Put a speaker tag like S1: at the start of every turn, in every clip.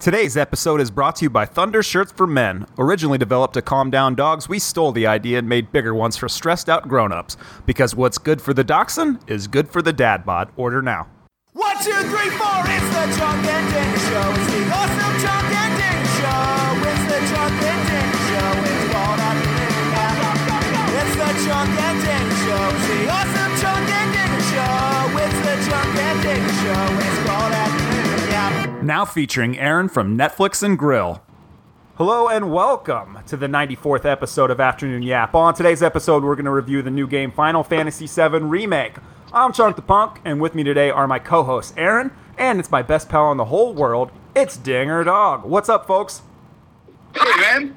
S1: Today's episode is brought to you by Thunder Shirts for Men. Originally developed to calm down dogs, we stole the idea and made bigger ones for stressed out grown ups. Because what's good for the dachshund is good for the dad bod. Order now.
S2: One, two, three, four, it's the Chunk and Danny Show. It's the awesome Chunk and Danny Show. It's the Chunk and Danny Show. It's called out minute It's the Chunk and Danny Show. It's the awesome Chunk and Danny Show. It's the Chunk and Danny Show. It's
S1: Now featuring Aaron from Netflix and Grill. Hello and welcome to the 94th episode of Afternoon Yap. On today's episode, we're going to review the new game Final Fantasy VII Remake. I'm Chunk the Punk, and with me today are my co hosts Aaron, and it's my best pal in the whole world, it's Dinger Dog. What's up, folks?
S3: Hey, man.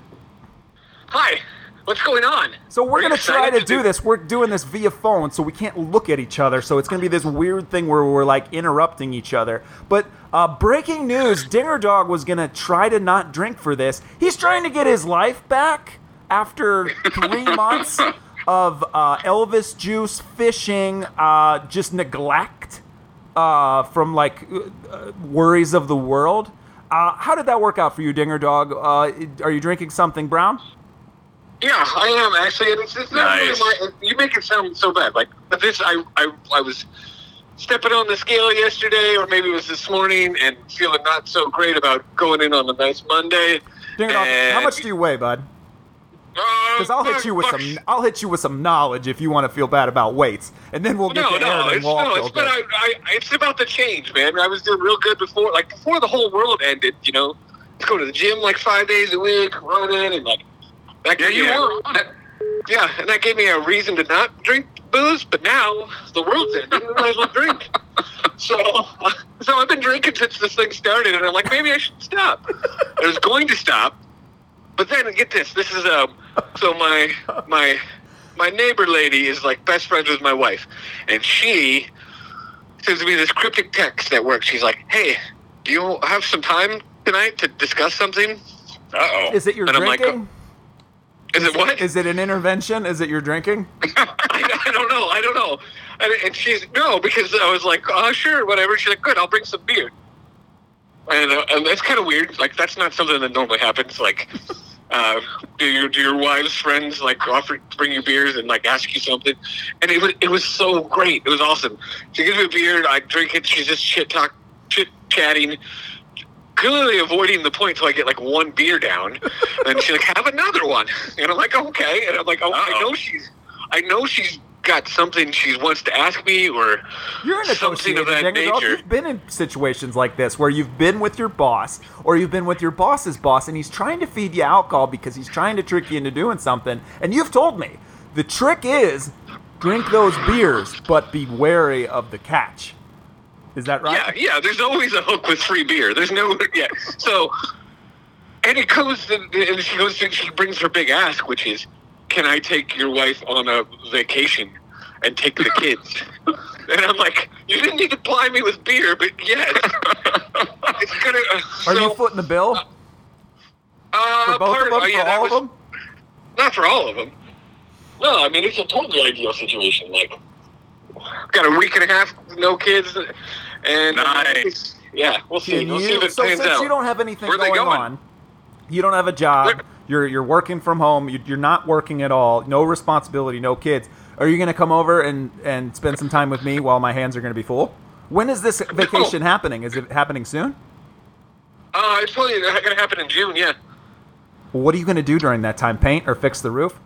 S3: Hi. What's going on?
S1: So we're gonna try to do this. We're doing this via phone, so we can't look at each other. So it's gonna be this weird thing where we're like interrupting each other. But uh, breaking news: Dinger Dog was gonna try to not drink for this. He's trying to get his life back after three months of uh, Elvis juice, fishing, uh, just neglect uh, from like uh, worries of the world. Uh, how did that work out for you, Dinger Dog? Uh, are you drinking something brown?
S3: Yeah, I am actually. And it's, it's not really
S4: Nice.
S3: my, you make it sound so bad. Like but this, I, I, I was stepping on the scale yesterday, or maybe it was this morning, and feeling not so great about going in on a nice Monday.
S1: Dinger Dog, how much do you weigh, bud? Uh, because I'll hit you with some. I'll hit you with some knowledge if you want to feel bad about weights, and then we'll get
S3: No,
S1: to Aaron
S3: no,
S1: and
S3: it's,
S1: we'll
S3: no, it's, but. I, I, it's about the change, man. I was doing real good before, like before the whole world ended. You know, let's go to the gym like five days a week, running, and like that.
S4: Yeah, you
S3: me a-
S4: were on it.
S3: Yeah, and that gave me a reason to not drink booze. But now the world's ended, I might as well drink. So, uh, so I've been drinking since this thing started, and I'm like, maybe I should stop. I was going to stop, but then get this. This is um. So my my my neighbor lady is like best friends with my wife, and she sends me this cryptic text at work. She's like, "Hey, do you have some time tonight to discuss something?"
S4: Uh oh.
S1: Is it your
S3: and I'm like,
S1: drinking?
S3: Is it what?
S1: Is it an intervention? Is it your drinking?
S3: I, I don't know. I don't know. And, and she's no, because I was like, oh, sure, whatever. She's like, good, I'll bring some beer. And, uh, and that's kind of weird. Like, that's not something that normally happens. Like, uh, do your do your wives' friends like offer to bring you beers and like ask you something? And it was it was so great. It was awesome. She gives me a beer. I drink it. She's just shit talk, chit chatting. Clearly avoiding the point till I get like one beer down, and she's like, "Have another one," and I'm like, "Okay," and I'm like, "Oh, I
S4: Uh-oh.
S3: know she's, I know she's got something she wants to ask me, or
S1: You're a
S3: something of that nature."
S1: You've been in situations like this where you've been with your boss, or you've been with your boss's boss, and he's trying to feed you alcohol because he's trying to trick you into doing something. And you've told me the trick is drink those beers, but be wary of the catch. Is that right?
S3: Yeah, yeah. There's always a hook with free beer. There's no yeah. So, and it goes to, and she goes to, she brings her big ask, which is, can I take your wife on a vacation and take the kids? and I'm like, you didn't need to ply me with beer, but yes, it's gonna. Uh,
S1: Are
S3: so,
S1: you footing the bill
S3: uh,
S1: for both
S3: part-
S1: of them?
S3: oh, yeah,
S1: for all
S3: was-
S1: of them?
S3: Not for all of them. No, I mean it's a totally ideal situation. Like, got a week and a half, no kids, and
S4: Nice.
S3: Yeah, we'll see. We'll see
S1: you,
S3: if it
S1: so
S3: pans
S1: since
S3: out.
S1: you don't have anything
S4: Where are they
S1: going,
S4: going?
S1: on, you don't have a job,
S3: They're-
S1: you're you're working from home, you, you're not working at all, no responsibility, no kids. Are you going to come over and and spend some time with me while my hands are going to be full? When is this vacation happening? Is it happening soon?
S3: Uh, it's probably going to happen in June. Yeah,
S1: What are you going to do during that time? Paint or fix the roof?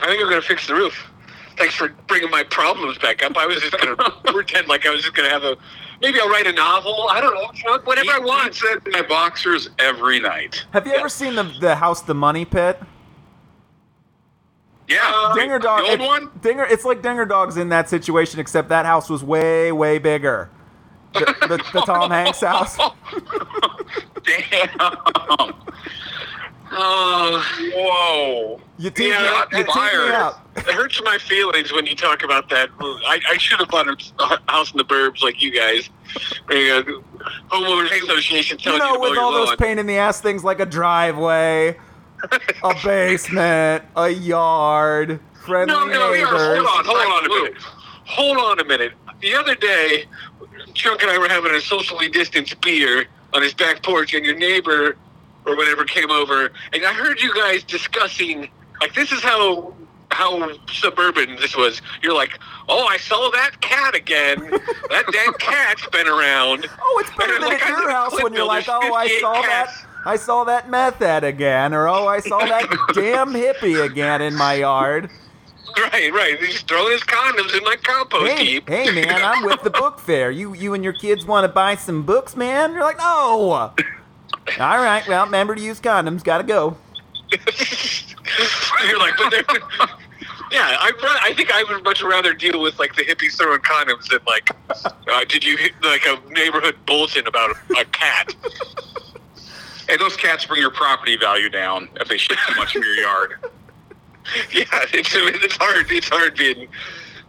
S3: I think I'm going to fix the roof. Thanks for bringing my problems back up. I was just going to pretend like I was just going to have a. Maybe I'll write a novel. I don't know. Chuck, Whatever I want.
S4: my boxers every night.
S1: Have you
S3: Yeah.
S1: ever seen the the house, the Money Pit?
S4: Yeah.
S3: Uh,
S1: Dinger Dog.
S4: The old
S1: it-
S4: one?
S1: Dinger. It's like Dinger Dog's in that situation, except that house was way way bigger. The, the, the Tom Hanks house.
S4: Damn.
S3: Oh,
S4: Whoa.
S1: You teed
S3: Yeah,
S1: me out. You
S3: it
S1: teed me
S4: fires.
S1: out.
S3: it hurts my feelings when you talk about that. I, I should have bought a house in the burbs like you guys. Uh, homeowners association
S1: You
S3: telling
S1: know,
S3: you
S1: with all those
S3: lawn.
S1: pain in the ass things like a driveway, a basement, a yard, friendly
S3: No, no,
S1: neighbors.
S3: hold on, hold on a minute. Hold on a minute. The other day, Chuck and I were having a socially distanced beer on his back porch, and your neighbor or whatever came over, and I heard you guys discussing like this is how how suburban this was. You're like, oh, I saw that cat again. that damn cat's been around.
S1: Oh, it's better than
S3: like,
S1: at your house when you're like, oh, I saw
S3: 58
S1: that. I saw that meth head again, or oh, I saw that damn hippie again in my yard.
S3: Right, right. He's throwing his condoms in my compost
S1: Hey,
S3: heap.
S1: hey, man, I'm with the book fair. You, you and your kids want to buy some books, man? You're like, no. All right, well, remember to use condoms. Gotta go.
S3: You're like, but they're. Yeah, I I think I would much rather deal with like the hippies throwing condoms than like, uh, did you like a neighborhood bulletin about a, a cat?
S4: Hey, those cats bring your property value down if they shit too much in your yard.
S3: Yeah, it's it's hard. It's hard being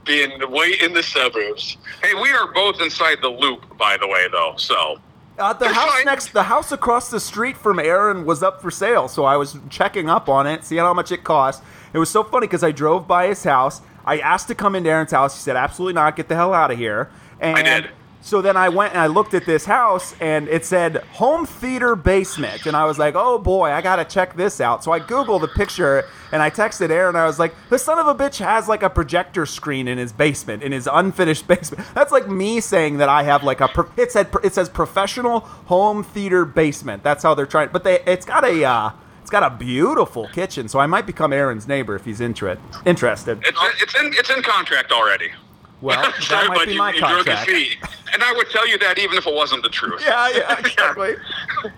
S3: being way in the suburbs.
S4: Hey, we are both inside the loop, by the way, though. So
S1: Uh, the house
S3: fine.
S1: next, the house across the street from Aaron was up for sale, so I was checking up on it, seeing how much it cost. It was so funny because I drove by his house. I asked to come into Aaron's house. He said, "Absolutely not. Get the hell out of here." And I
S4: did.
S1: So then I went and I looked at this house, and it said home theater basement, and I was like, "Oh boy, I gotta check this out." So I googled the picture, and I texted Aaron. I was like, "The son of a bitch has like a projector screen in his basement, in his unfinished basement." That's like me saying that I have like a. Pro- it said it says professional home theater basement. That's how they're trying. But they it's got a. Uh, it's got a beautiful kitchen, so I might become Aaron's neighbor if he's inter- interested.
S4: it's it's in it's in contract already,
S1: Well,
S3: Sorry,
S1: that might be
S3: you,
S1: my
S3: you drug his
S1: contract.
S4: And I would tell you that even if it wasn't the truth.
S1: Yeah, yeah, exactly.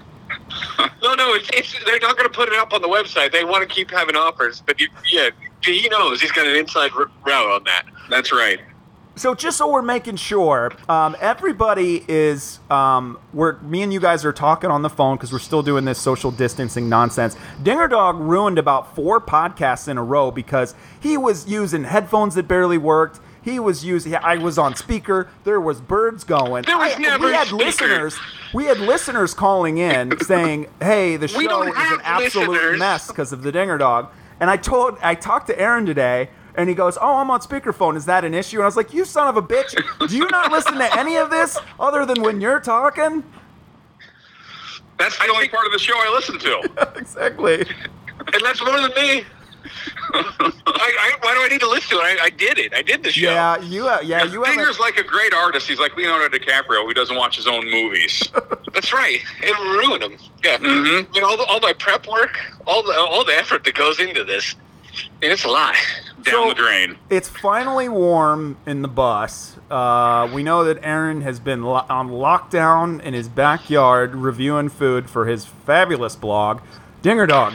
S3: No, no, it's, it's they're not going to put it up on the website. They want to keep having offers, but you, yeah, he knows he's got an inside route on that.
S4: That's right.
S1: So just so we're making sure, um, everybody is um, we're me and you guys are talking on the phone because we're still doing this social distancing nonsense. Dinger Dog ruined about four podcasts in a row because he was using headphones that barely worked. He was using. I was on speaker. There was birds going.
S3: There was
S1: I-
S3: never
S1: we had
S3: speaker.
S1: listeners. We had listeners calling in saying, "Hey, the show is an absolute
S3: listeners.
S1: mess because of the Dinger Dog." And I told, I talked to Aaron today, and he goes, "Oh, I'm on speakerphone. Is that an issue?" And I was like, "You son of a bitch! Do you not listen to any of this other than when you're talking?"
S4: That's the
S3: I
S4: only
S3: think-
S4: part of the show I listen to.
S1: exactly.
S3: And that's more than me. I, I, why do I need to listen to it? I, I did it. I did the show.
S1: Yeah, you. Uh, yeah, you.
S4: Dinger's like a great artist. He's like Leonardo DiCaprio who doesn't watch his own movies.
S3: That's right. It ruined him. Yeah.
S4: Mhm.
S3: I mean, all the, all my prep work, all the all the effort that goes into this, it's a lot.
S4: Down
S1: So-
S4: the drain.
S1: It's finally warm in the bus. Uh, we know that Aaron has been lo- on lockdown in his backyard reviewing food for his fabulous blog, Dinger Dog.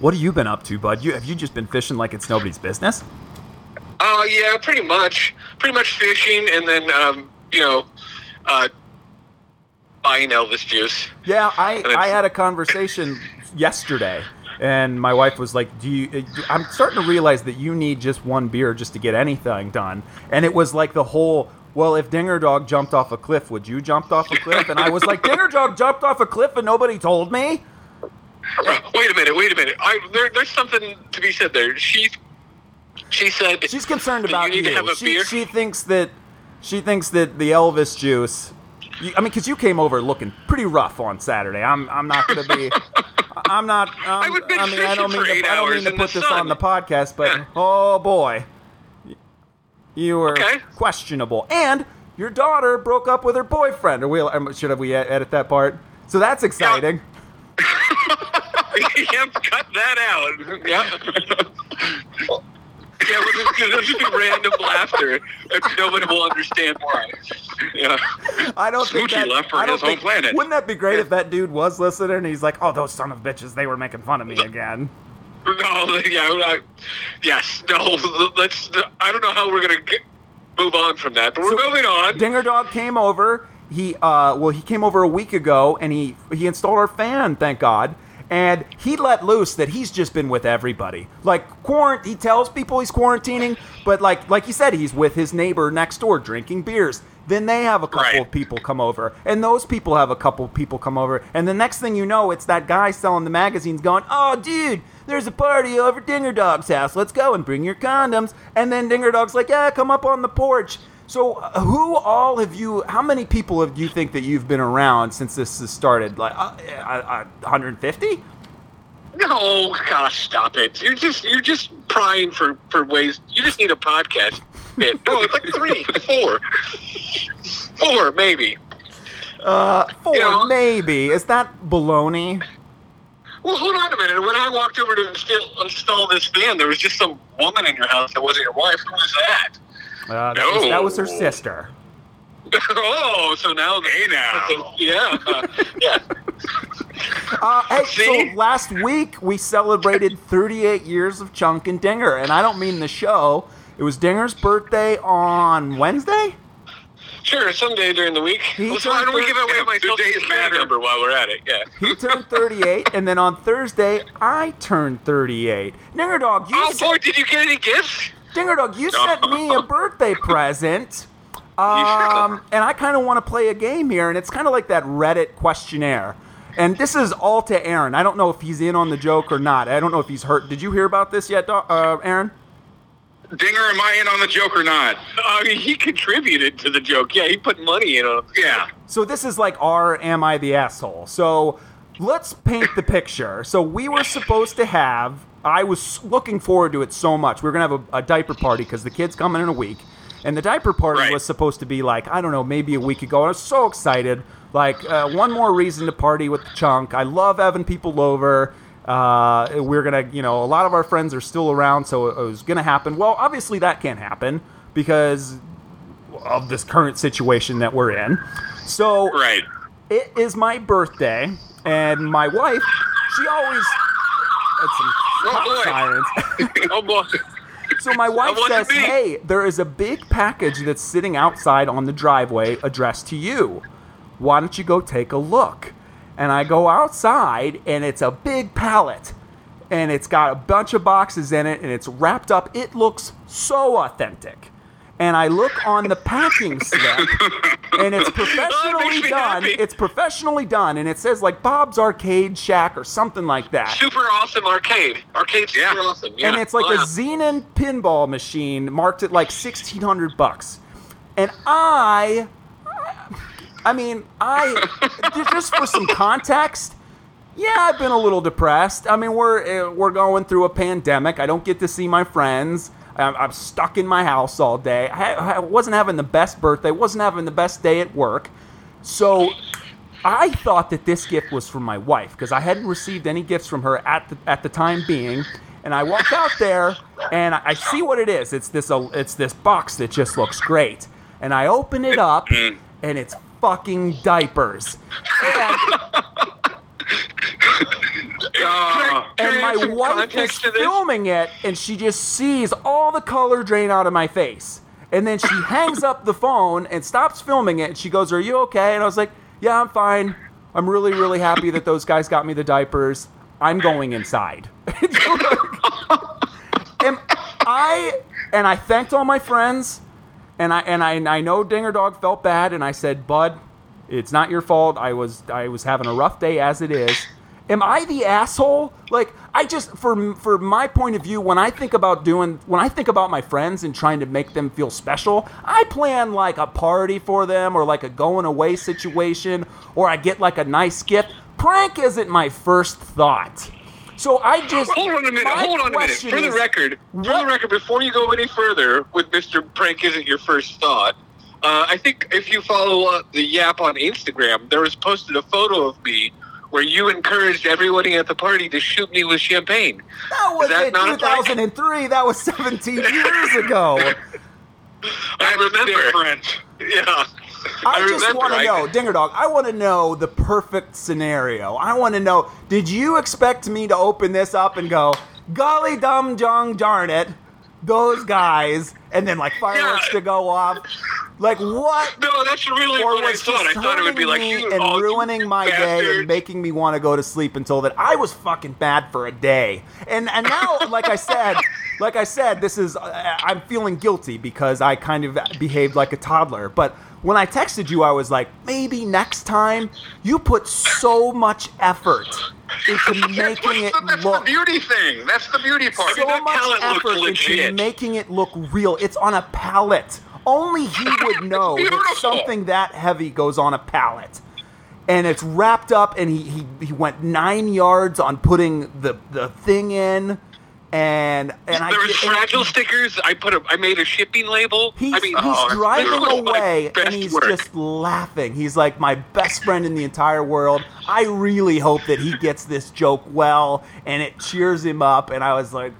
S1: What have you been up to, bud? You have you just been fishing like it's nobody's business?
S3: Uh, yeah, pretty much. Pretty much fishing, and then um, you know, uh, buying Elvis juice.
S1: Yeah, I, I had a conversation yesterday, and my wife was like, "Do you?" I'm starting to realize that you need just one beer just to get anything done, and it was like the whole. Well, if Dinger Dog jumped off a cliff, would you jump off a cliff? And I was like, Dinger Dog jumped off a cliff and nobody told me.
S3: Wait a minute. Wait a minute. I there, there's something to be said there. She she said
S1: She's concerned about
S3: you. Need to have a
S1: She, she thinks that she thinks that the Elvis juice. You, I mean, because you came over looking pretty rough on Saturday. I'm I'm not going to be. I'm not. Um,
S3: I
S1: I mean, I don't mean to, I don't mean to put this on the podcast, but
S3: Yeah.
S1: oh boy, you were
S3: Okay.
S1: questionable. And your daughter broke up with her boyfriend. Or we um, should have we edit that part? So that's exciting.
S3: yep, cut that out. Yep. Yeah, we'll just, it'll just be random laughter. and Nobody will understand why. Yeah.
S1: I don't think
S4: Smoochie
S1: that,
S4: left for
S1: I don't
S4: his home
S1: think,
S4: planet.
S1: Wouldn't that be great if that dude was listening and he's like, "Oh, those son of bitches, they were making fun of me again."
S3: No, yeah, I, yes, no. Let's. I don't know how we're gonna get, move on from that, but we're
S1: So-
S3: moving on.
S1: Dinger Dog came over. He uh well he came over a week ago and he he installed our fan, thank God. And he let loose that he's just been with everybody. Like quarant he tells people he's quarantining, but like like he said, he's with his neighbor next door drinking beers. Then they have a couple
S4: Right.
S1: of people come over, and those people have a couple of people come over, and the next thing you know, it's that guy selling the magazines going, "Oh, dude, there's a party over Dinger Dog's house. Let's go and bring your condoms." And then Dinger Dog's like, "Yeah, come up on the porch." So, uh, who all have you? How many people have you think that you've been around since this has started? Like, uh, uh, uh, 150?
S3: No, gosh, stop it. You're just you're just prying for for ways. You just need a podcast. bit. No, it's like three, four, four, maybe.
S1: Uh, four,
S3: Yeah.
S1: maybe. Is that baloney?
S3: Well, hold on a minute. When I walked over to install, install this fan, there was just some woman in your house that wasn't your wife. Who was that?
S1: Uh, that, was,
S3: No.
S1: that was her sister.
S3: oh, so now
S4: Hey, now.
S3: yeah, uh, yeah.
S1: Uh, hey,
S3: See?
S1: so last week we celebrated 38 years of Chunk and Dinger, and I don't mean the show. It was Dinger's birthday on Wednesday.
S3: Sure, someday during the week.
S1: He
S3: Well, so why don't we give away
S4: Yeah,
S3: my
S4: the
S3: social security number while we're at it? Yeah.
S1: He turned 38, and then on Thursday I turned 38. Dinger Dog, you
S3: Oh
S1: sent-
S3: boy, did you get any gifts?
S1: Dinger Dog, you sent me a birthday present. Um, and I kind of want to play a game here, and it's kind of like that Reddit questionnaire. And this is all to Aaron. I don't know if he's in on the joke or not. I don't know if he's hurt. Did you hear about this yet, uh, Aaron?
S4: Dinger, am I in on the joke or not?
S3: I mean, he contributed to the joke. Yeah, he put money in on it.
S4: Yeah.
S1: So this is like our "Am I the asshole?" So let's paint the picture. So we were supposed to have. I was looking forward to it so much. We are gonna have a, a diaper party because the kids coming in a week, and the diaper party
S4: Right.
S1: was supposed to be like I don't know, maybe a week ago. I was so excited. Like uh, one more reason to party with the chunk. I love having people over. Uh, we're gonna, you know, a lot of our friends are still around, so it was gonna happen. Well, obviously that can't happen because of this current situation that we're in. So
S4: Right.
S1: it is my birthday, and my wife, she always. That's some
S3: Oh, boy.
S1: sirens.
S3: Oh boy.
S1: so my wife says, "Hey, there is a big package that's sitting outside on the driveway addressed to you. Why don't you go take a look?" And I go outside, and it's a big pallet, and it's got a bunch of boxes in it, and it's wrapped up. It looks so authentic. And I look on the packing slip, and it's professionally
S3: me
S1: done.
S3: happy.
S1: It's professionally done, and it says like Bob's Arcade Shack or something like that.
S3: Super awesome arcade. Arcade's super
S4: Yeah.
S3: awesome. Yeah.
S1: and it's like
S3: Oh,
S1: a
S3: yeah.
S1: Xenon pinball machine marked at like sixteen hundred bucks. And I, I mean, I just for some context, yeah, I've been a little depressed. I mean, we're uh, we're going through a pandemic. I don't get to see my friends. I'm, I'm stuck in my house all day. I, I wasn't having the best birthday. wasn't having the best day at work. So I thought that this gift was from my wife because I hadn't received any gifts from her at the, at the time being. And I walk out there and I I see what it is. It's this uh, it's this box that just looks great. And I open it up and it's fucking diapers. And,
S4: Uh,
S1: and my wife is
S3: context to this?
S1: filming it and she just sees all the color drain out of my face. And then she hangs up the phone and stops filming it. And she goes, Are you okay? And I was like, Yeah, I'm fine. I'm really, really happy that those guys got me the diapers. I'm going inside. and I and I thanked all my friends, and I and I, and I know Dinger Dog felt bad, and I said, Bud, it's not your fault. I was I was having a rough day as it is. Am I the asshole? Like I just for for my point of view, when I think about doing when I think about my friends and trying to make them feel special, I plan like a party for them or like a going away situation or I get like a nice gift. Prank isn't my first thought. So I just
S3: Hold on a minute. Hold on a minute. For the record, for
S1: what-
S3: the record, before you go any further with Mr. Prank isn't your first thought. Uh, I think if you follow uh, the Yap on Instagram, there was posted a photo of me where you encouraged everybody at the party to shoot me with champagne.
S1: That was
S3: that
S1: in
S3: not a prank?
S1: 2003. That was 17 years ago.
S3: I remember.
S4: different.
S3: Yeah.
S1: I, just want to know, Dinger Dog. I want to know the perfect scenario. I want to know. Did you expect me to open this up and go, "Golly dum jung darn it, those guys," and then like fireworks
S3: Yeah.
S1: to go off? Like what?
S3: No, that's really
S1: Or
S3: what I thought. I thought it would be like you
S1: and
S3: oh,
S1: ruining my day and making me want to go to sleep until that. I was fucking bad for a day, and and now, like I said, like I said, this is uh, I'm feeling guilty because I kind of behaved like a toddler. But when I texted you, I was like, maybe next time you put so much effort into making it
S4: the, that's
S1: look
S4: the beauty thing. That's the beauty part.
S1: so
S3: that
S1: much effort into making it look real. It's on a pallet only he would know that something that heavy goes on a pallet. And it's wrapped up, and he, he, he went nine yards on putting the, the thing in. And and I
S3: there was
S1: get-
S3: fragile stickers. I put a, I made a shipping label.
S1: He's,
S3: I mean,
S1: he's
S3: oh,
S1: driving
S3: was
S1: away and he's
S3: work.
S1: just laughing. He's like my best friend in the entire world. I really hope that he gets this joke well and it cheers him up. And I was like,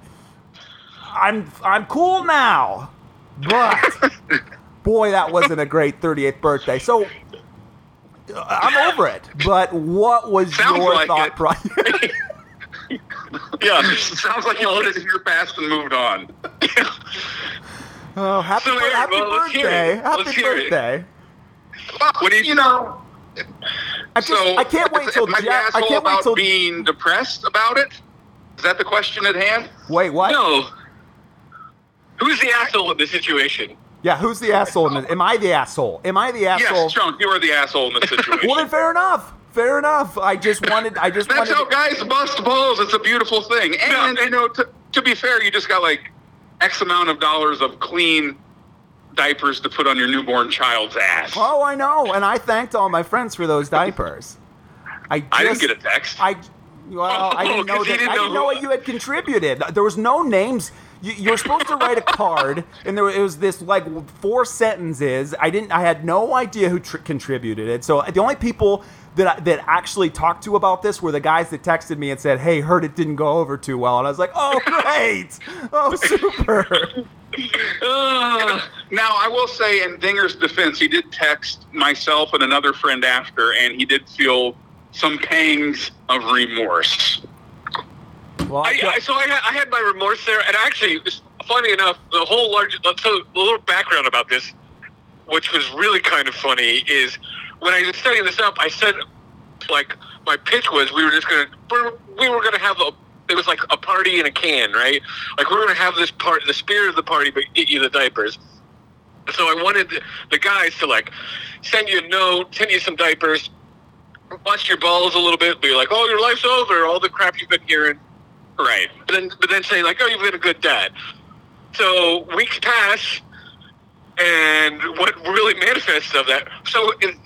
S1: I'm I'm cool now, but boy, that wasn't a great 38th birthday. So uh, I'm over it. But what was
S4: Sounds
S1: your
S4: like
S1: thought
S4: it.
S1: process?
S4: Yeah, sounds like you put it in your past and moved on.
S1: oh, happy,
S3: So,
S1: happy
S3: well,
S1: birthday! Happy
S3: Let's
S1: birthday!
S4: What do you, you know?
S1: I just
S4: So
S1: I can't wait till
S4: am the
S1: Jeff. I can't wait till
S4: being depressed about it. Is that the question at hand?
S1: wait. What?
S3: No. Who's the asshole in the situation?
S1: Yeah, who's the asshole? In the, am I the asshole? Am I the asshole?
S4: Yes, Chunk, you are the asshole in this situation.
S1: well, then fair enough. Fair enough. I just wanted. I just
S4: That's
S1: wanted.
S4: how guys bust balls. It's a beautiful thing. And, you know, to, to be fair, you just got like X amount of dollars of clean diapers to put on your newborn child's ass.
S1: oh, I know, and I thanked all my friends for those diapers. I just,
S4: I didn't get a text.
S1: I well, I didn't know that.
S3: didn't
S1: I didn't
S3: know
S1: know what you had contributed. There was no names. You, you were supposed to write a card, and there it was this like four sentences. I didn't. I had no idea who tr- contributed it. So the only people that I, that actually talked to about this were the guys that texted me and said, "Hey, heard it didn't go over too well," and I was like, "Oh, great! Oh, super!"
S4: Now, I will say, in Dinger's defense, he did text myself and another friend after, and he did feel some pangs of remorse.
S1: Well,
S3: I, I, so I had, I had my remorse there, and actually, funny enough, the whole large. So a little background about this, which was really kind of funny, is when I was setting this up, I said, like, my pitch was we were just gonna we're- were gonna have a. It was like a party in a can, right? Like we we're gonna have this part, the spirit of the party, but get you the diapers. So I wanted the, the guys to like send you a note, send you some diapers, bust your balls a little bit, be like, "Oh, your life's over," all the crap you've been hearing. Right. But then, but then say like, "Oh, you've been a good dad." So weeks pass, and what really manifests of that? So in,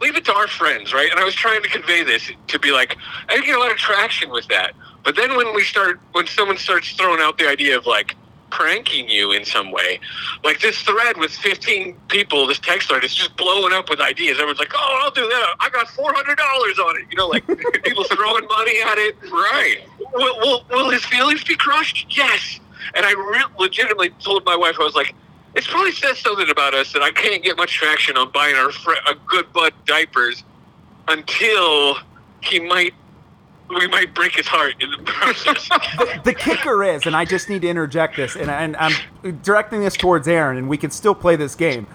S3: leave it to our friends, right? And I was trying to convey this to be like, I didn't get a lot of traction with that. But then when we start, when someone starts throwing out the idea of like pranking you in some way, like this thread with 15 people, this text thread is just blowing up with ideas. Everyone's like, "Oh, I'll do that. I got $400 on it." You know, like people throwing money at it.
S4: Right.
S3: Will, will, will his feelings be crushed? Yes. And I re- legitimately told my wife, I was like, it probably says something about us that I can't get much traction on buying our fr- a good bud diapers until he might, we might break his heart in the process.
S1: the kicker is, and I just need to interject this, and, and I'm directing this towards Aaron, and we can still play this game.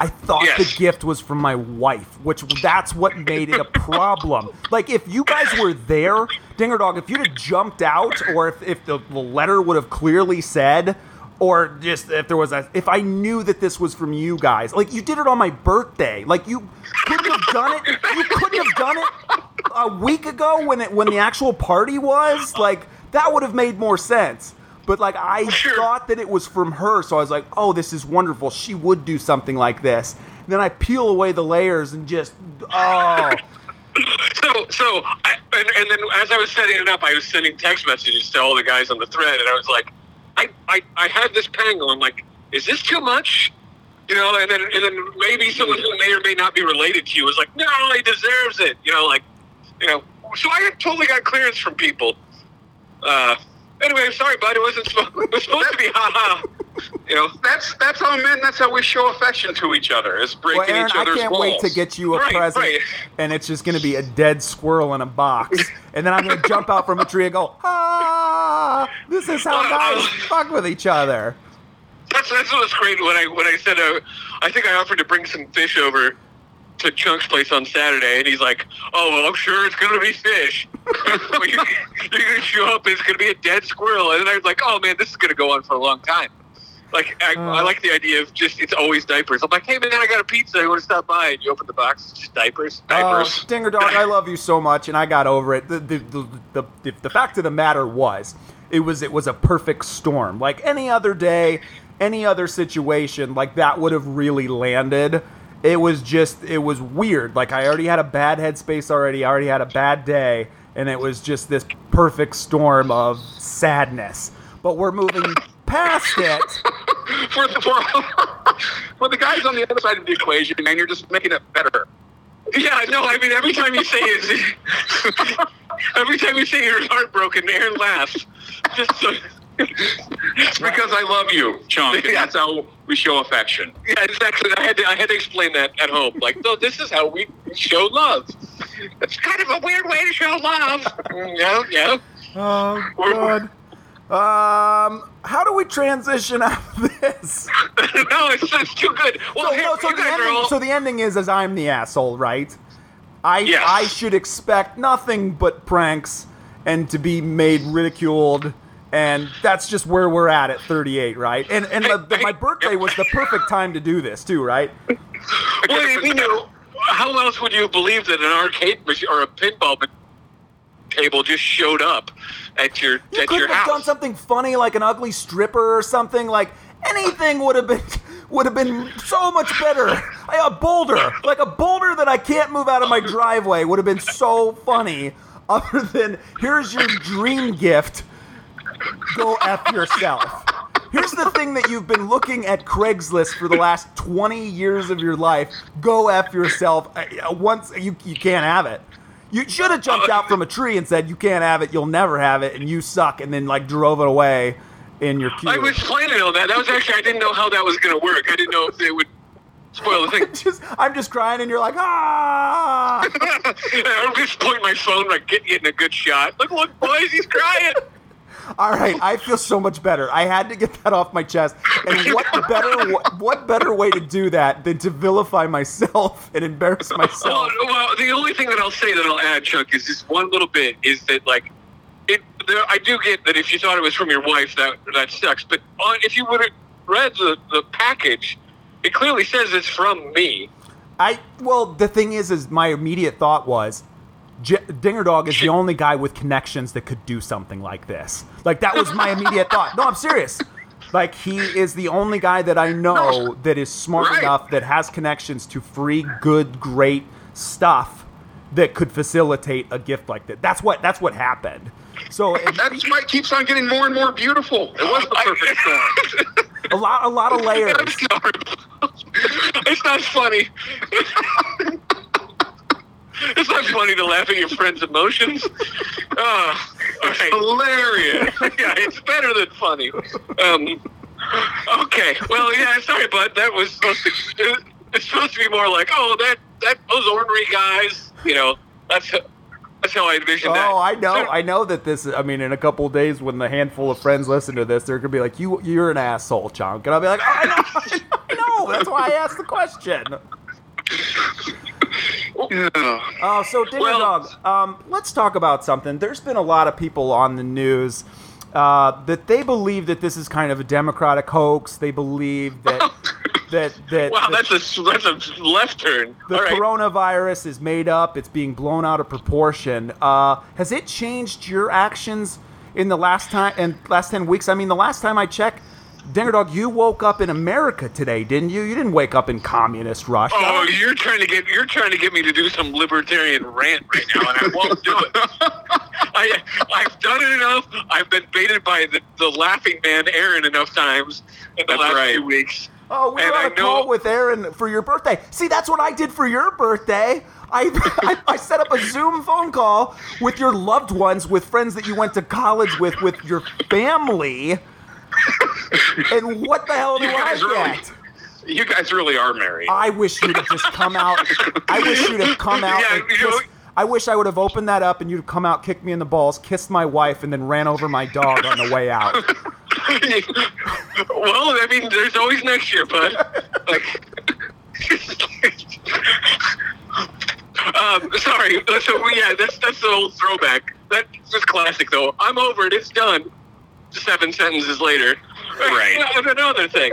S1: I thought
S3: Yes.
S1: the gift was from my wife, which that's what made it a problem. like if you guys were there, Dinger Dog, if you'd have jumped out, or if, if the, the letter would have clearly said, or just if there was a, if I knew that this was from you guys, like you did it on my birthday, like you couldn't have done it. You couldn't have done it a week ago when it when the actual party was like that would have made more sense. But like I
S3: Sure.
S1: thought that it was from her, so I was like, "Oh, this is wonderful. She would do something like this." then I peel away the layers and just oh,
S3: so, so, I, and, and then as I was setting it up, I was sending text messages to all the guys on the thread, and I was like, I, I, I had this pang. I'm like, is this too much? You know, and then, and then maybe someone who may or may not be related to you was like, no, he deserves it. You know, like, you know. So I had totally got clearance from people. Uh, anyway, I'm sorry, bud. It wasn't supposed. It was supposed to be ha ha. You know.
S4: That's that's how men. That's how we show affection to each other. Is breaking
S1: well, Aaron,
S4: each
S1: I
S4: other's
S1: can't
S4: balls.
S1: wait to get you a
S3: Right,
S1: present,
S3: right.
S1: and it's just going to be a dead squirrel in a box, and then I'm going to jump out from a tree and go, "Ah, this is how guys fuck with each other."
S3: That's that's what was great when I when I said uh, I think I offered to bring some fish over to Chunk's place on Saturday, and he's like, "Oh, well, I'm sure it's gonna be fish. Well, you, you're gonna show up, and it's gonna be a dead squirrel." And then I was like, "Oh man, this is gonna go on for a long time." Like I, I
S1: Uh.
S3: like the idea of just it's always diapers. I'm like, "Hey man, I got a pizza. You want to stop by?" And you open the box, it's just diapers.
S4: Diapers.
S1: Oh, Dinger Dog, I love you so much, and I got over it. The the, the, the, the, the fact of the matter was, it was it was a perfect storm. Like any other day, any other situation, like that would have really landed. It was just, it was weird. Like I already had a bad headspace already. I already had a bad day, and it was just this perfect storm of sadness. But we're moving past it.
S4: for the for, for the guys on the other side of the equation, man, you're just making it better.
S3: Yeah, no, I mean every time you say it, every time you say you're heartbroken, Aaron laughs. Just so,
S4: It's because I love you, Chunk. And that's how we show affection.
S3: yeah, exactly. I had to I had to explain that at home. Like, no, this is how we show love. It's kind of a weird way to show love. Yeah, yeah.
S1: Oh God. Um, how do we transition out of this?
S3: no, it's, it's too good. Well,
S1: so,
S3: here,
S1: no, so
S3: you
S1: the
S3: guys are
S1: ending,
S3: all.
S1: so the ending is as I'm the asshole, right? I
S3: Yes.
S1: I should expect nothing but pranks and to be made ridiculed, and that's just where we're at at 38, right? And and the, the, my birthday was the perfect time to do this too, right?
S3: well, you know, how else would you believe that an arcade machine or a pinball table just showed up at your
S1: You
S3: at your
S1: have
S3: house?
S1: done something funny like an ugly stripper or something like anything would have been would have been so much better. I- A boulder, like a boulder that I can't move out of my driveway, would have been so funny. Other than here's your dream gift, go f yourself. Here's the thing that you've been looking at Craigslist for the last 20 years of your life. Go f yourself. Uh, Once you you can't have it. You should have jumped out from a tree and said, "You can't have it. You'll never have it, and you suck," and then like drove it away in your queue.
S3: I was planning on that. That was actually I didn't know how that was going to work. I didn't know if they would spoil the thing.
S1: just, I'm just crying, and you're like, "Ah!"
S3: I'm just pointing my phone, like get- getting a good shot. Look, look, boys, he's crying.
S1: All right, I feel so much better. I had to get that off my chest. And what better what, better way to do that than to vilify myself and embarrass myself?
S3: Oh, well, the only thing that I'll say that I'll add, Chuck, is just one little bit is that like it. There, I do get that if you thought it was from your wife, that that sucks. But on, if you would have read the the package, it clearly says it's from me.
S1: I well, the thing is, is my immediate thought was, J- Dinger Dog is the only guy with connections that could do something like this. Like that was my immediate thought. No, I'm serious. Like he is the only guy that I know
S4: No.
S1: that is smart
S4: Right.
S1: enough that has connections to free, good, great stuff that could facilitate a gift like that. That's what that's what happened. So it,
S4: That's why it keeps on getting more and more beautiful. It was the perfect storm.
S1: a lot a lot of layers.
S3: It's not funny. It's not funny to laugh at your friend's emotions. Oh, okay.
S4: Hilarious.
S3: yeah, it's better than funny. Um, okay, well, yeah, sorry, bud. That was supposed to. It's supposed to be more like, oh, that that those ornery guys. You know, that's that's how I envisioned that.
S1: Oh, I know, I know that this. I mean, in a couple of days, when the handful of friends listen to this, they're gonna be like, "You, you're an asshole, chunk," and I'll be like, oh, "I know, I know. That's why I asked the question."
S4: Yeah.
S1: Oh, so Dinger
S3: Well-
S1: Dog, um, let's talk about something. There's been a lot of people on the news uh, that they believe that this is kind of a Democratic hoax. They believe that that that
S3: Wow,
S1: that
S3: that's a that's a left turn.
S1: the
S3: right.
S1: coronavirus is made up. It's being blown out of proportion. Uh, has it changed your actions in the last time and last ten weeks? I mean, the last time I checked, Dinger Dog, you woke up in America today, didn't you? You didn't wake up in communist Russia.
S3: Oh, you're trying to get you're trying to get me to do some libertarian rant right now, and I won't do it. I I've done it enough. I've been baited by the, the laughing man Aaron enough times in the
S4: That's
S3: last
S4: right.
S3: few weeks.
S1: Oh, we
S3: And
S1: were on
S3: I
S1: a call
S3: know-
S1: with Aaron for your birthday. See, that's what I did for your birthday. I, I, I set up a Zoom phone call with your loved ones, with friends that you went to college with, with your family. And what the hell do
S4: You
S1: I
S4: guys really,
S1: get?
S4: you guys really are married.
S1: I wish you'd have just come out. I wish you'd have come out.
S3: Yeah,
S1: and
S3: you know-
S1: I wish I would have opened that up and you'd have come out, kicked me in the balls, kissed my wife, and then ran over my dog on the way out.
S3: well, I mean, there's always next year, bud. Like, um, sorry. So yeah, that's that's the old throwback. That's just classic, though. I'm over it. It's done. Seven sentences later.
S4: Right.
S3: And another thing.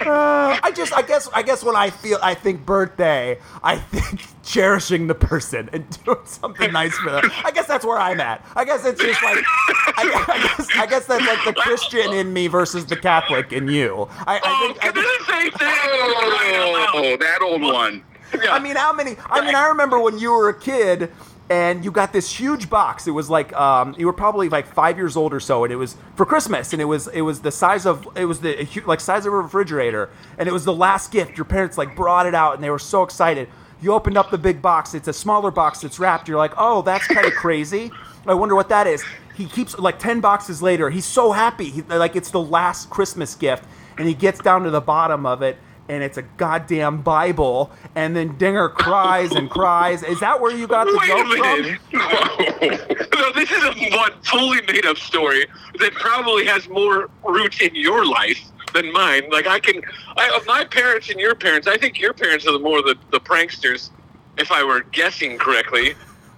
S1: Uh, I just, I guess, I guess when I feel, I think birthday, I think cherishing the person and doing something nice for them. I guess that's where I'm at. I guess it's just like, I, I guess, I guess that's like the Christian in me versus the Catholic in you. I, I
S3: Oh,
S1: think, I think
S3: I say that?
S4: Oh, that old one.
S3: Yeah.
S1: I mean, how many? I mean, I remember when you were a kid and you got this huge box. It was like um, you were probably like five years old or so, and it was for Christmas, and it was it was the size of it was the like size of a refrigerator, and it was the last gift. Your parents like brought it out, and they were so excited. You opened up the big box. It's a smaller box that's wrapped. You're like, oh, that's kind of crazy. I wonder what that is. He keeps like ten boxes later. He's so happy. He, like it's the last Christmas gift, and he gets down to the bottom of it and it's a goddamn Bible, and then Dinger cries and cries. Is that where you got the
S3: Wait a
S1: joke from?
S3: minute. no, this is a one fully made up story that probably has more roots in your life than mine. Like I can, I, of my parents and your parents, I think your parents are the more the, the pranksters, if I were guessing correctly.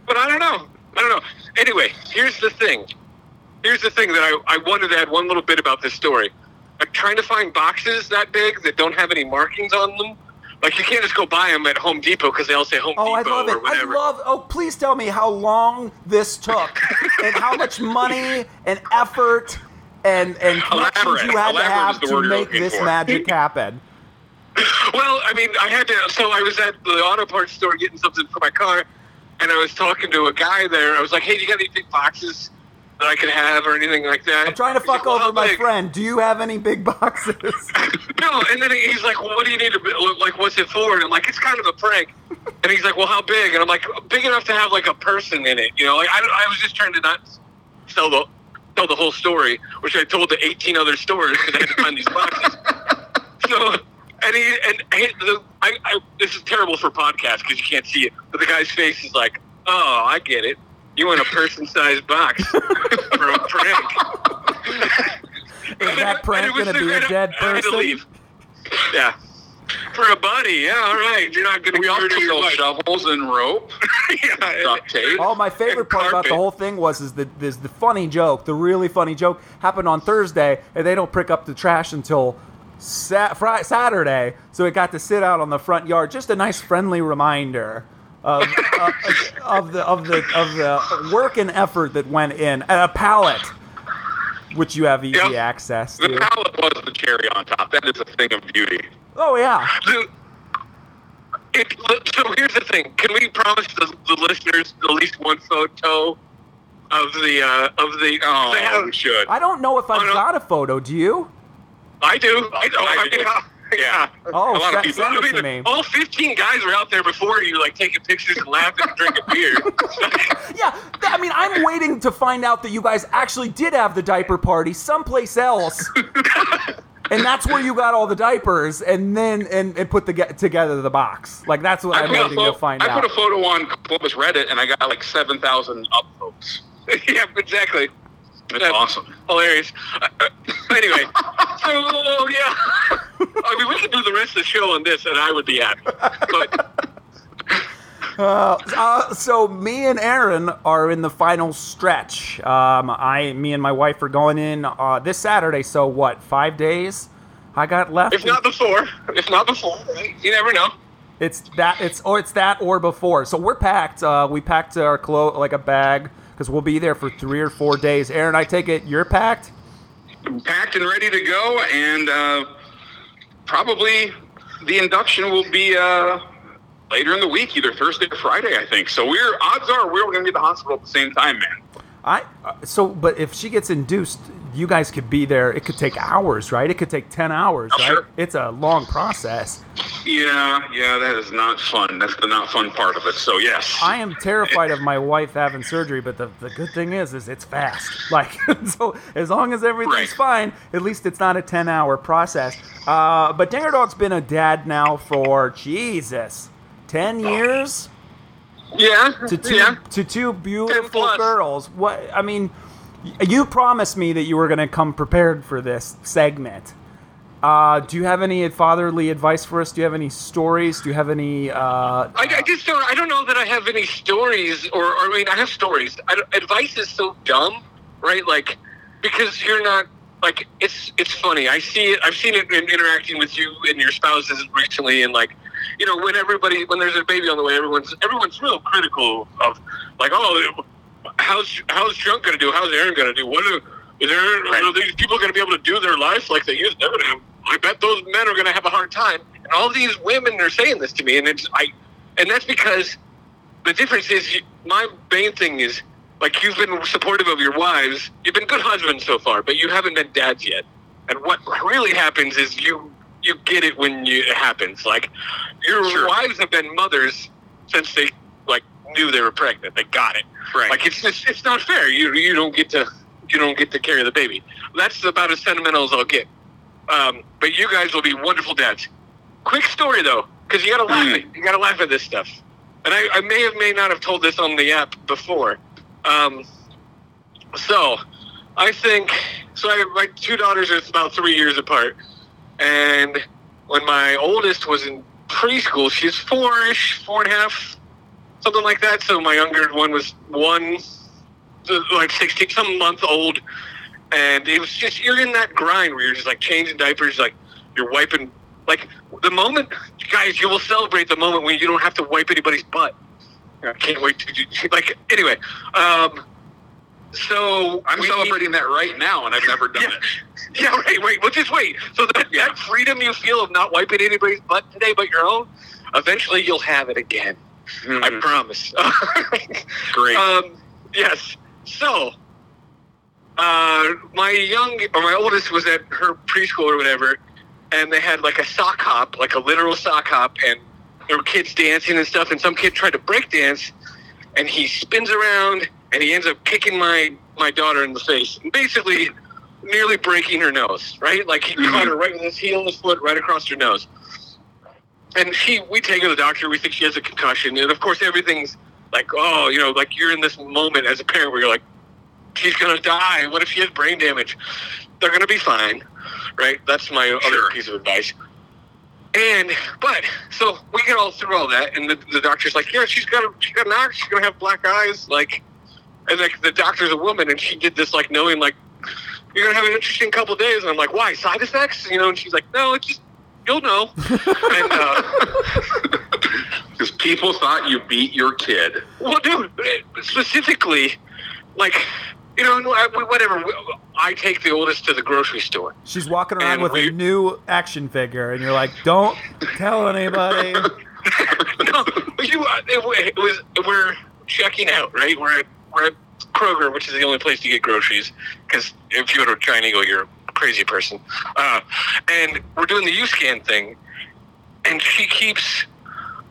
S3: But I don't know. I don't know. Anyway, here's the thing. Here's the thing that I, I wanted to add one little bit about this story. I'm trying to find boxes that big that don't have any markings on them. Like you can't just go buy them at Home Depot because they all say Home
S1: Oh, I
S3: Depot
S1: love
S3: or
S1: it. I love. Oh, please tell me how long this took, and how much money and effort and and connections
S4: Elaborate.
S1: you had to have to make this
S4: for.
S1: magic happen.
S3: Well, I mean, I had to. So I was at the auto parts store getting something for my car, and I was talking to a guy there. I was like, "Hey, do you got any big boxes that I could have or anything like that?"
S1: I'm trying to fuck
S3: like, "Well,
S1: over
S3: how
S1: my
S3: big?"
S1: friend. Do you have any big boxes?
S3: No, and then he's like, "Well, what do you need to be, like? What's it for?" And I'm like, "It's kind of a prank." And he's like, "Well, how big?" And I'm like, "Big enough to have like a person in it." You know, like I, I was just trying to not tell the tell the whole story, which I told to 18 other stores because I had to find these boxes. so, and he and he, the, I, I, this is terrible for podcast because you can't see it, but the guy's face is like, "Oh, I get it. You want a person-sized box for a prank."
S1: Is that prank
S3: And it was
S1: gonna be a dead
S3: I had to
S1: person?
S3: leave. Yeah. For a buddy, yeah, all right. You're not going to
S4: We also
S3: murder your
S4: sell
S3: wife.
S4: shovels and rope,
S3: yeah,
S4: duct tape.
S1: Oh, my favorite
S3: And
S1: part about the whole thing was is the is the funny joke. The really funny joke happened on Thursday, and they don't pick up the trash until Sa- Fri- Saturday. So it got to sit out on the front yard. Just a nice, friendly reminder of, of, of the of the of the work and effort that went in. And a pallet, which you have easy
S3: Yep.
S1: access
S4: The
S1: to.
S4: pallet was the cherry on top. That is a thing of beauty.
S1: Oh yeah.
S3: The- it, so here's the thing. Can we promise the, the listeners at least one photo of the uh, of the?
S4: Oh,
S3: they have-
S4: we should.
S1: I don't know if I've
S3: Oh, no.
S1: got a photo. Do you?
S3: I do. I do.
S4: I
S3: I
S4: do.
S3: Mean, yeah.
S1: Oh,
S4: A lot of people-
S1: send
S3: I
S1: it to
S3: mean,
S1: me.
S3: all 15 guys were out there before you, like taking pictures and laughing and drinking beer.
S1: Yeah, th- I mean, I'm waiting to find out that you guys actually did have the diaper party someplace else, and that's where you got all the diapers, and then and, and put the get together the box. Like that's what
S4: I
S1: I'm
S4: put, a
S1: waiting
S4: pho-
S1: to find
S4: I
S1: out.
S4: I put a photo on Columbus Reddit, and I got like seven thousand upvotes.
S3: yeah, exactly.
S4: That's
S3: That's
S4: awesome.
S3: Hilarious. Anyway, so yeah, I mean, we could do the rest of the show on this, and I would be happy. But
S1: Uh, uh, so me and Aaron are in the final stretch. Um, I, me and my wife are going in uh, this Saturday. So what? Five days? I got left.
S3: if not before, if not before, right? You never know.
S1: It's that it's or it's that or before. So we're packed. Uh, we packed our clothes like a bag because we'll be there for three or four days. Aaron, I take it you're packed.
S4: Packed and ready to go, and uh, probably the induction will be uh, later in the week, either Thursday or Friday, I think. So we're odds are we're going to be at the hospital at the same time, man.
S1: I uh, so but if she gets induced, you guys could be there. It could take hours, right? It could take ten hours,
S4: Oh,
S1: right?
S4: sure.
S1: It's a long process.
S4: Yeah, yeah, that is not fun. That's the not fun part of it. So yes,
S1: I am terrified of my wife having surgery, but the, the good thing is, is it's fast. Like, so as long as everything's
S4: Right.
S1: fine, at least it's not a 10 hour process. Uh, but Dinger Dog's been a dad now for, Jesus, 10 years?
S3: Yeah,
S1: To two,
S3: yeah.
S1: to two beautiful girls. What, I mean, you promised me that you were going to come prepared for this segment. Uh, do you have any fatherly advice for us? Do you have any stories? Do you have any, uh,
S3: I, I just don't. I don't know that I have any stories, or, or I mean, I have stories. I advice is so dumb, right? Like because you're not like it's it's funny. I see it. I've seen it in interacting with you and your spouses recently, and like, you know, when everybody when there's a baby on the way, everyone's everyone's real critical of like, oh, how's how's Drunk gonna do? How's Aaron gonna do? What are is there are these people gonna be able to do their life like they used to? I bet those men are gonna have a hard time. And all these women are saying this to me, and it's I, and that's because the difference is my main thing is like you've been supportive of your wives. You've been good husbands so far, but you haven't been dads yet. And what really happens is you you get it when you, it happens. Like your
S4: Sure.
S3: wives have been mothers since they knew they were pregnant. They got it.
S4: Right.
S3: Like it's just it's not fair. You you don't get to you don't get to carry the baby. That's about as sentimental as I'll get. Um, but you guys will be wonderful dads. Quick story though, because you gotta laugh.
S4: Mm.
S3: At, you gotta laugh at this stuff. And I, I may have may not have told this on the app before. Um, so I think so. I my two daughters are about three years apart, and when my oldest was in preschool, she's four-ish, four and a half, something like that. So my younger one was one, like sixteen, some month old, and it was just you're in that grind where you're just like changing diapers, like you're wiping, like the moment, guys, you will celebrate the moment when you don't have to wipe anybody's butt. I can't wait to do like anyway. Um, so
S4: I'm
S3: we-
S4: celebrating that right now, and I've never done
S3: yeah.
S4: it.
S3: Yeah, right, wait. Well, just wait. So that,
S4: Yeah.
S3: that freedom you feel of not wiping anybody's butt today but your own, eventually you'll have it again. I
S4: Mhm.
S3: promise.
S4: Great.
S3: um, yes. So, uh, my young or my oldest was at her preschool or whatever, and they had like a sock hop, like a literal sock hop, and there were kids dancing and stuff. And some kid tried to break dance, and he spins around and he ends up kicking my my daughter in the face, and basically nearly breaking her nose. Right, like he caught her right with his heel of his foot right across her nose. And she, we take her to the doctor. We think she has a concussion, and of course everything's like, oh, you know, like you're in this moment as a parent where you're like, she's gonna die. What if she has brain damage? They're gonna be fine, right? That's my other piece of advice. And but so we get all through all that, and the, the doctor's like, yeah, she's got a, she's got she's gonna have black eyes, like, and like the doctor's a woman, and she did this like knowing like you're gonna have an interesting couple days, and I'm like, why side effects? You know, and she's like, no, it's just you'll know. and uh,
S4: Because people thought you beat your kid.
S3: Well, dude, specifically, like, you know, whatever. I take the oldest to the grocery store.
S1: She's walking around
S3: And
S1: with
S3: we-
S1: a new action figure, and you're like, "Don't tell anybody."
S3: no, you. uh, It, it was we're checking out, right? We're at we're at Kroger, which is the only place to get groceries. Because if you go to Giant Eagle, you're a crazy person. Uh, and we're doing the U scan thing, and she keeps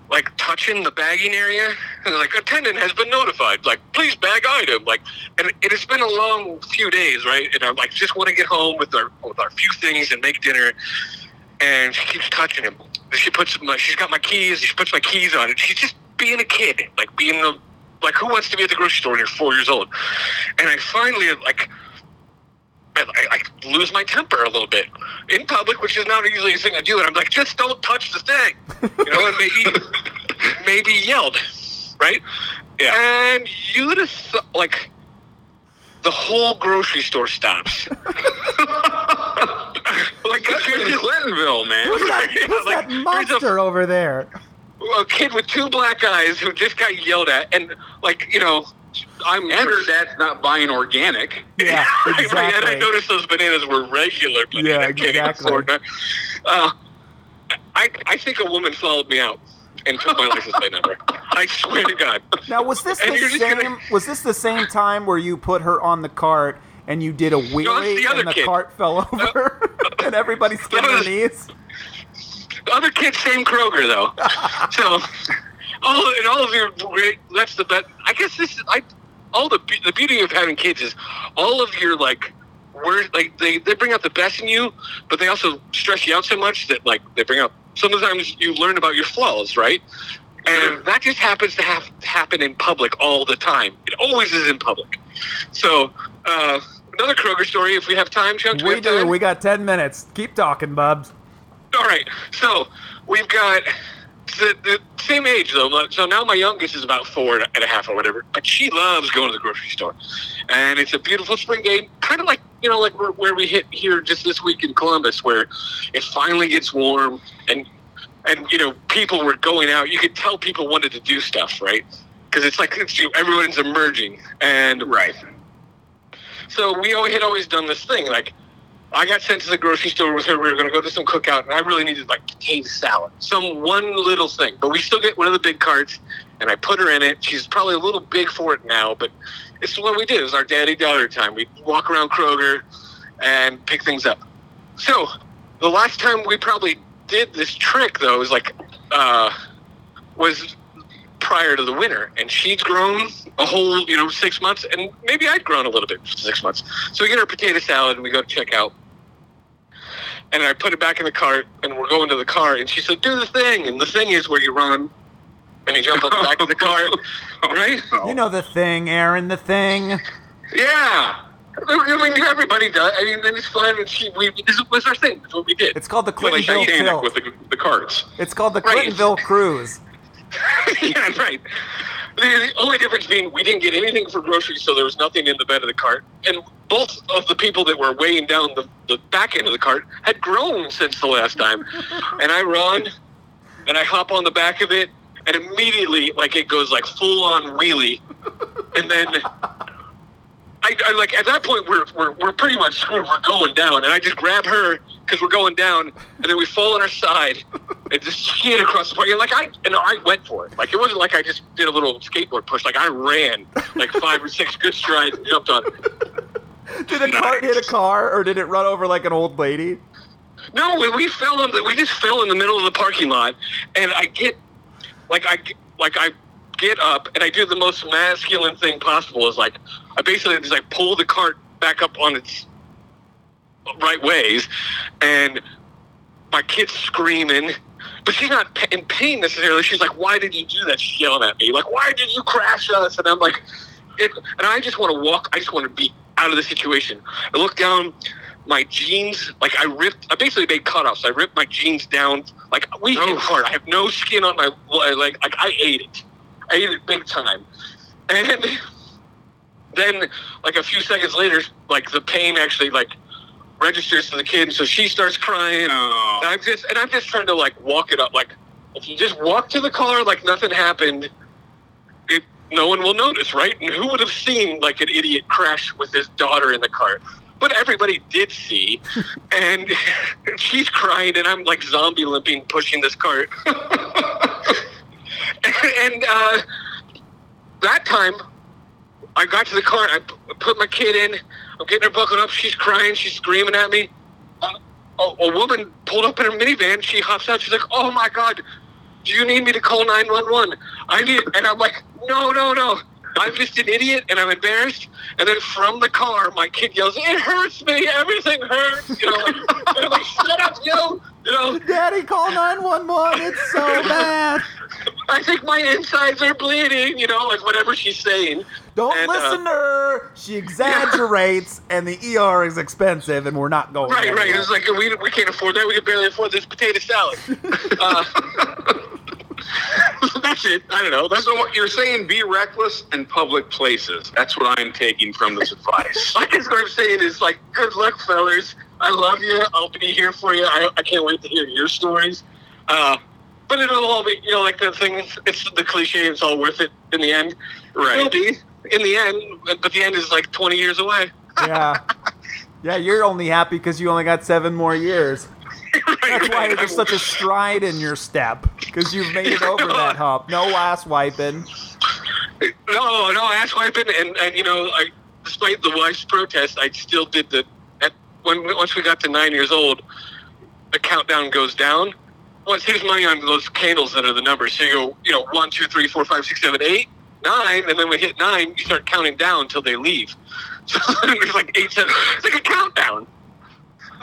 S3: like touching the bagging area. And like attendant has been notified. Like please bag item. Like, and it has been a long few days, right? And I'm like just want to get home with our with our few things and make dinner. And she keeps touching him. She puts my, she's got my keys. She puts my keys on it. She's just being a kid, like being a like who wants to be at the grocery store when you're four years old? And I finally like. I, I I lose my temper a little bit in public, which is not usually a thing I do. And I'm like, just don't touch the thing, you know, and maybe maybe yelled, right?
S4: Yeah.
S3: And you'd have th- like the whole grocery store stops. like you're
S4: in Clintonville, man.
S1: Who's that, who's
S3: like,
S1: that
S3: there's a-
S1: monster over there?
S3: a kid with two black eyes who just got yelled at, and like you know, I'm
S4: And her dad's not buying organic.
S1: Yeah,
S3: Right, right, And I noticed those bananas were regular. Bananas.
S1: Yeah,
S3: I
S1: exactly.
S3: afford. Uh, I I think a woman followed me out and took my license plate number. I swear to God.
S1: Now, was this
S3: And
S1: the same?
S3: gonna-
S1: Was this the same time where you put her on the cart and you did a wheelie
S3: the other
S1: and the
S3: kid.
S1: cart fell over and everybody skinned their knees?
S3: The other kid, same Kroger though. so all and all of your great. That's the best. I guess this is I. All the the beauty of having kids is all of your like. Word, like they, they bring out the best in you, but they also stress you out so much that like they bring out. Sometimes you learn about your flaws, right? And that just happens to have happen in public all the time. It always is in public. So uh, another Kroger story, if we have time, Chuck.
S1: We
S3: have
S1: do.
S3: time?
S1: We got ten minutes. Keep talking, Bubs.
S3: All right. So we've got the, the same age though. So now my youngest is about four and a half or whatever, but she loves going to the grocery store, and it's a beautiful spring day, kind of like you know, like where, where we hit here just this week in Columbus, where it finally gets warm and and you know people were going out. You could tell people wanted to do stuff, right? Because it's like it's, everyone's emerging, and
S4: Right.
S3: so we always had always done this thing. Like I got sent to the grocery store with her. We were going to go to some cookout, and I really needed like potato salad, some one little thing. But we still get one of the big carts, and I put her in it. She's probably a little big for it now, but it's what we did. It was our daddy daughter time. We walk around Kroger and pick things up. So the last time we probably did this trick though was like uh, was prior to the winter, and she'd grown a whole you know six months, and maybe I'd grown a little bit six months. So we get our potato salad, and we go to check out. And I put it back in the cart, and we're going to the car, and she said, "Do the thing." And the thing is where you run, and you jump on the back of the cart, right?
S1: You know the thing, Aaron. The thing.
S3: Yeah. I mean, everybody does. I mean, then it's fun. And she, we, this was our thing. That's what we did.
S1: It's called the Clintonville
S4: Titanic
S1: tilt.
S4: with the, the carts.
S1: It's called the
S3: Right.
S1: Clintonville cruise.
S3: yeah, right. The, the only difference being we didn't get anything for groceries, so there was nothing in the bed of the cart. And both of the people that were weighing down the, the back end of the cart had grown since the last time. and I run, and I hop on the back of it, and immediately, like, it goes like full on wheelie. And then I, I like at that point we're, we're we're pretty much screwed. We're going down, and I just grab her because we're going down, and then we fall on our side and just skid across the park. And like I and I went for it. Like it wasn't like I just did a little skateboard push. Like I ran like five or six good strides and jumped on. it.
S1: Did a cart hit a car, or did it run over like an old lady?
S3: No, we, we fell in the, we just fell in the middle of the parking lot, and I get like I like I get up and I do the most masculine thing possible. Is like I basically just like pull the cart back up on its right ways, and my kid's screaming. But she's not in pain necessarily. She's like, "Why did you do that?" She's yelling at me, like, "Why did you crash us?" And I'm like, it, and I just want to walk. I just want to be out of the situation. I look down, my jeans, like I ripped. I basically made cutoffs. I ripped my jeans down. Like we hit oh. hard. I have no skin on my leg. Like I ate it. I ate it big time. And then, like a few seconds later, like the pain actually like registers to the kid, and so she starts crying.
S4: Oh.
S3: And I'm just and I'm just trying to like walk it up. Like if you just walk to the car like nothing happened, it, no one will notice, right? And who would have seen like an idiot crash with his daughter in the cart? But everybody did see, and she's crying, and I'm like zombie limping, pushing this cart. and uh, that time, I got to the car. I put my kid in. I'm getting her buckled up. She's crying. She's screaming at me. Uh, a, a woman pulled up in her minivan. She hops out. She's like, "Oh my god, do you need me to call 911?" I need, and I'm like, "No, no, no. I'm just an idiot, and I'm embarrassed." And then from the car, my kid yells, "It hurts me. Everything hurts." You know, like, "Shut up, you!" You know,
S1: Daddy, call nine one one. It's so bad.
S3: I think my insides are bleeding. You know, like whatever she's saying.
S1: Don't
S3: And, uh,
S1: listen to her. She exaggerates, and the ER is expensive, and we're not going.
S3: Right, right. It's like we, we can't afford that. We can barely afford this potato salad. Uh, that's it. I don't know. That's
S4: So what you're saying, be reckless in public places. That's what I'm taking from this advice.
S3: I guess what I'm saying is like, good luck, fellas. I love you. I'll be here for you. I, I can't wait to hear your stories. Uh, but it'll all be, you know, like the thing. It's the cliche. It's all worth it in the end. Right. It will
S4: Right.
S3: be in the end, but the end is like 20 years away.
S1: Yeah, yeah. You're only happy because you only got seven more years. That's why there's such a stride in your step because you've made it over that hump. No ass wiping.
S3: No, no, ass wiping, and and you know, I, despite the wife's protest, I still did the. When once we got to nine years old, the countdown goes down. Once here's money on those candles that are the numbers. So you go, you know, one, two, three, four, five, six, seven, eight, nine, and then we hit nine. You start counting down until they leave. So it's like eight, seven. It's like a countdown.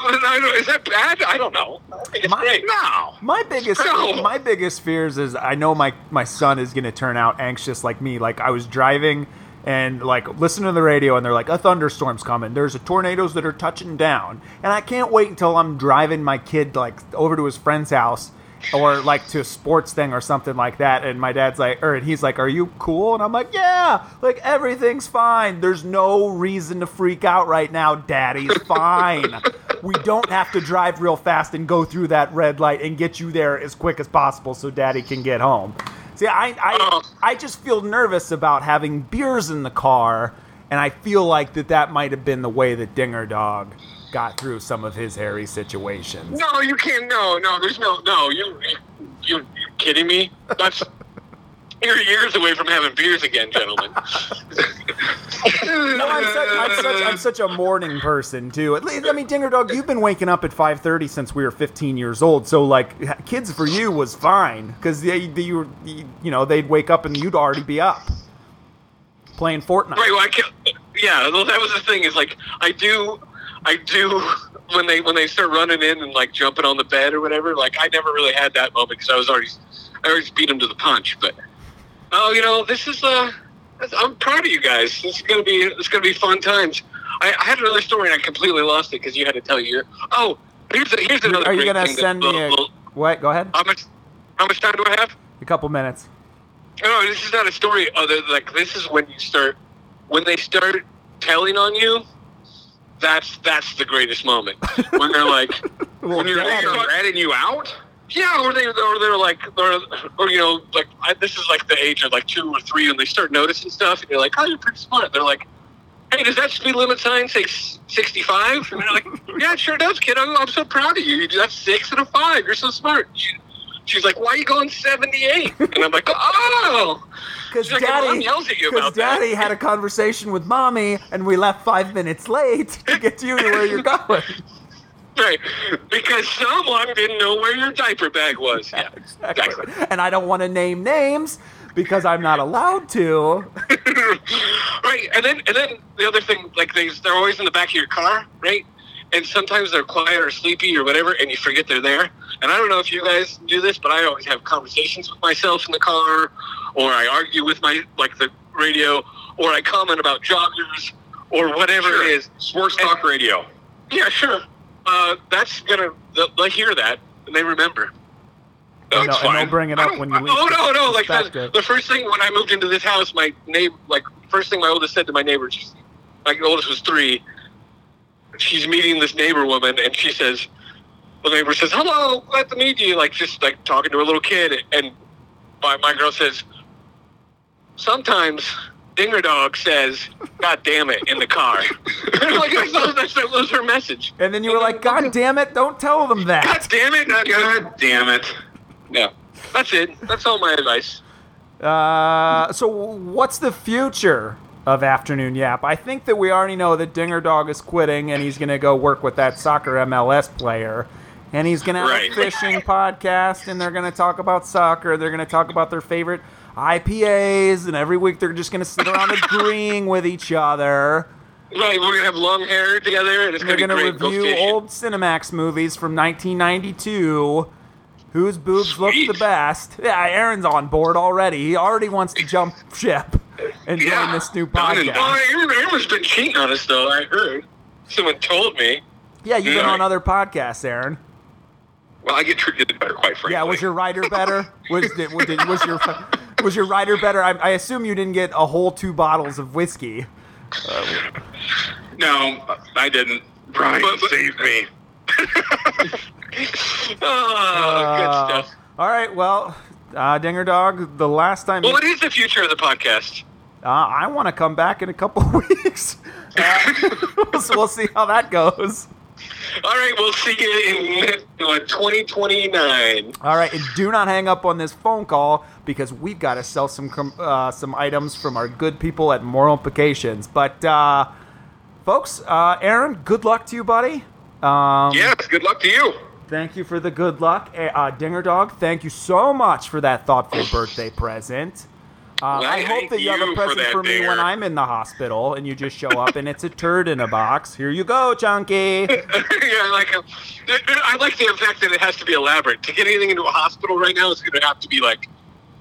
S3: And I don't- Is that bad? I don't know. It's
S1: My-
S3: great.
S4: No.
S1: My biggest
S3: No.
S1: my biggest fears is I know my my son is gonna turn out anxious like me. Like I was driving and like listening to the radio and they're like a thunderstorm's coming. There's a tornadoes that are touching down, and I can't wait until I'm driving my kid like over to his friend's house or like to a sports thing or something like that. And my dad's like, or he's like, "Are you cool?" And I'm like, "Yeah, like everything's fine. There's no reason to freak out right now. Daddy's fine. we don't have to drive real fast and go through that red light and get you there as quick as possible so Daddy can get home." See, I I,
S3: Oh.
S1: I just feel nervous about having beers in the car, and I feel like that that might have been the way that Dinger Dog got through some of his hairy situations.
S3: No, you can't. No, no. There's no. No, you. You, you kidding me? That's. You're years away from having beers again, gentlemen.
S1: No, I'm such, I'm such I'm such a morning person too. At least, I mean, Dinger Dog, you've been waking up at 5:30 since we were 15 years old. So like, kids for you was fine because they, they you, were- you know they'd wake up and you'd already be up playing Fortnite.
S3: Right. Well, I can't, yeah. Well, that was the thing. Is like I do, I do when they when they start running in and like jumping on the bed or whatever. Like I never really had that moment because I was already, I already beat them to the punch. But oh, you know, this is uh, I'm proud of you guys. This is gonna be it's gonna be fun times. I, I had another story and I completely lost it because you had to tell your. Oh, here's a, here's another.
S1: Are you gonna
S3: thing that-
S1: send me a
S3: little-
S1: what? Go ahead.
S3: How much? How much time do I have?
S1: A couple minutes.
S3: No, this is not a story. Other like this is when you start when they start telling on you. That's that's the greatest moment when they're like,
S1: Well,
S3: when you're
S4: ratting you out?
S3: Yeah, or they or they're like, or, or you know, like I, this is like the age of like two or three, and they start noticing stuff, and you're like, oh, you're pretty smart. They're like, hey, does that speed limit sign say sixty five? And they're like, yeah, it sure does, kid. I'm, I'm so proud of you. You That's six and a five. You're so smart. She, she's like, why are you going seventy eight? And I'm like, oh.
S1: Because
S3: like, "Your mom
S1: Daddy,
S3: yells at you
S1: because
S3: about that."
S1: Daddy had a conversation with Mommy, and we left five minutes late to get you to where you're going.
S3: Right, because someone didn't know where your diaper bag was. Yeah, exactly.
S1: And I don't want to name names because I'm not allowed to.
S3: right, and then and then the other thing, like they they're always in the back of your car, right? And sometimes they're quiet or sleepy or whatever, and you forget they're there. And I don't know if you guys do this, but I always have conversations with myself in the car, or I argue with my like the radio, or I comment about joggers or whatever
S4: Sure.
S3: it is.
S4: Sports talk radio.
S3: Yeah, sure. Uh, that's gonna they'll, they'll hear that and they remember.
S1: And
S3: That's
S1: they'll- and they'll bring it up when you leave
S3: Oh no, no! Like the, the first thing when I moved into this house, my neighbor, like first thing my oldest said to my neighbor, she's, my oldest was three. She's meeting this neighbor woman, and she says, the neighbor says, "Hello, glad to meet you." Like just like talking to a little kid, and my my girl says, "Sometimes." Dinger Dog says, "God damn it!" in the car. like that's, that's, that was her message.
S1: And then you were like, God damn it, don't tell them that."
S3: God damn it!
S4: God damn it.
S3: Yeah, that's it. That's all my advice.
S1: Uh, so, what's the future of Afternoon Yap? I think that we already know that Dinger Dog is quitting and he's going to go work with that soccer MLS player. And he's going to have
S3: Right.
S1: a fishing podcast and they're going to talk about soccer. They're going to talk about their favorite IPAs. And every week they're just going to sit around agreeing with each other.
S3: Right, we're gonna have long hair together, and it's
S1: They're
S3: gonna
S1: going
S3: be
S1: to
S3: great. Go
S1: review old Cinemax movies from 1992. Whose boobs look the best? Yeah, Aaron's on board already. He already wants to jump ship and join
S4: Yeah,
S1: this new podcast.
S3: Aaron, Aaron's been cheating on us, though. I heard. Someone told me.
S1: Yeah, you've been on other podcasts, Aaron.
S4: Well, I get treated better, quite frankly.
S1: Yeah, was your writer better? Was did, was, did, was your was your rider better? I, I assume you didn't get a whole two bottles of whiskey.
S4: No, I didn't. Brian,
S3: But- but-
S4: save me.
S3: Oh,
S1: Uh,
S3: good stuff.
S1: All right, well, uh, Dinger Dog, the last time
S3: Well, what is the future of the podcast?
S1: uh, I want to come back in a couple weeks. Uh, so we'll see how that goes.
S3: All right, we'll see you in uh, 2029.
S1: All right, and do not hang up on this phone call because we've got to sell some uh, some items from our good people at Moral Implications. But uh, folks, uh, Aaron, good luck to you, buddy. Um,
S4: Yes, good luck to you.
S1: Thank you for the good luck, Uh, uh, Dinger Dog. Thank you so much for that thoughtful birthday present. Uh,
S3: Well,
S1: I hope that you have a
S3: you for
S1: present for me when I'm in the hospital and you just show up and it's a turd in a box. Here you go, Chunky.
S3: yeah, I like. uh, I like the fact that it has to be elaborate. To get anything into a hospital right now is going to have to be like.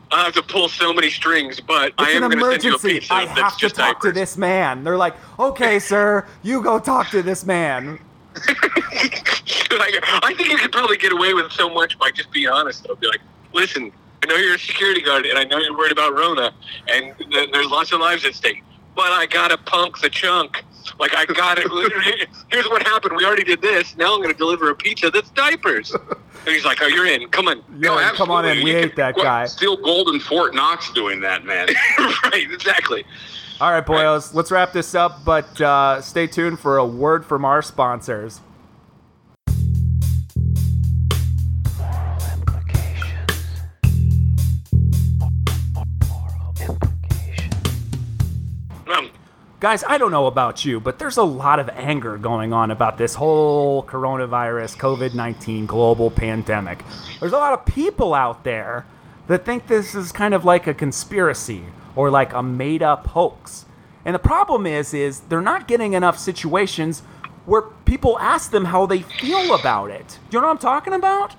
S3: I have to pull so many strings, but I
S1: It's
S3: am
S1: an
S3: going to send you a
S1: emergency.
S3: pizza
S1: I have to talk to this man. They're like, okay, sir, you go talk to this man.
S3: like, I think you could probably get away with so much by just being honest. Though, be like, listen, I know you're a security guard, and I know you're worried about Rona, and th- there's lots of lives at stake. But I gotta punk the chunk. Like I got it. Here's what happened. We already did this. Now I'm gonna deliver a pizza that's diapers. And he's like, "Oh, you're in. Come on."
S1: Yo,
S4: No,
S1: come on in. We
S4: You
S1: hate
S4: could-
S1: that
S4: what,
S1: guy.
S4: Steal Golden Fort Knox doing that, man.
S3: right. Exactly.
S1: All right, boyos, let's wrap this up, but uh, stay tuned for a word from our sponsors. Guys, I don't know about you, but there's a lot of anger going on about this whole coronavirus, COVID 19 global pandemic. There's a lot of people out there that think this is kind of like a conspiracy or like a made up hoax. And the problem is, is they're not getting enough situations where people ask them how they feel about it. Do you know what I'm talking about?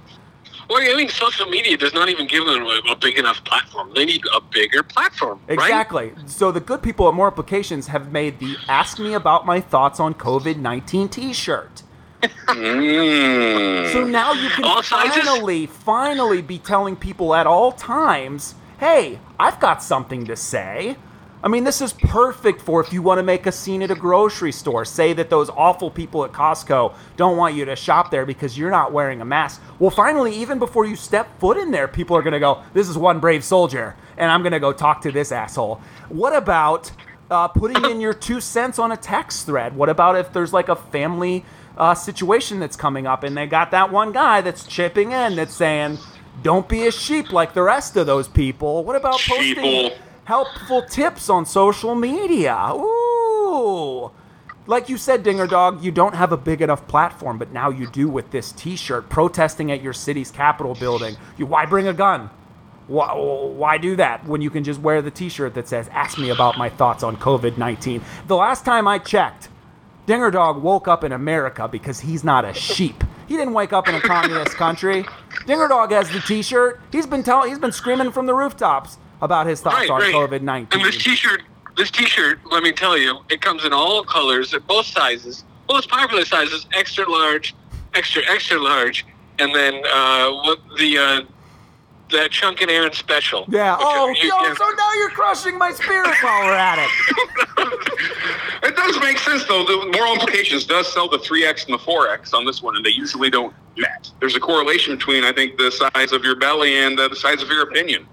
S3: Well, I mean, social media does not even give them a, a big enough platform. They need a bigger platform. Right?
S1: Exactly. So the good people at Moral Implications have made the Ask Me About My Thoughts on COVID 19 t shirt.
S4: Mm.
S1: So now you can
S3: All
S1: finally, finally be telling people at all times, hey, I've got something to say. I mean, this is perfect for if you want to make a scene at a grocery store. Say that those awful people at Costco don't want you to shop there because you're not wearing a mask. Well, finally, even before you step foot in there, people are going to go, this is one brave soldier, and I'm going to go talk to this asshole. What about uh, putting in your two cents on a text thread? What about if there's like a family uh, situation that's coming up and they got that one guy that's chipping in that's saying, don't be a sheep like the rest of those people? What about posting
S4: Sheeple.
S1: Helpful tips on social media? Ooh. Like you said, Dinger Dog, you don't have a big enough platform, but now you do with this T-shirt protesting at your city's Capitol building. You, why bring a gun? Why, why do that when you can just wear the T-shirt that says "Ask me about my thoughts on COVID-19"? The last time I checked, Dinger Dog woke up in America because he's not a sheep. He didn't wake up in a communist country. Dinger Dog has the T-shirt. He's been telling, he's been screaming from the rooftops about his thoughts
S3: Right,
S1: on
S3: right.
S1: COVID
S3: And this T-shirt, this T-shirt, let me tell you, it comes in all colors, at both sizes, most popular sizes, extra large, extra extra large, and then uh, what the uh, the Chunk and Aaron special.
S1: Yeah. Oh,
S3: you-
S1: yo, so now you're crushing my spirit while we're at it.
S4: It does make sense, though. The Moral Implications does sell the 3X and the 4X on this one, and they usually don't match. There's a correlation between, I think, the size of your belly and uh, the size of your opinion.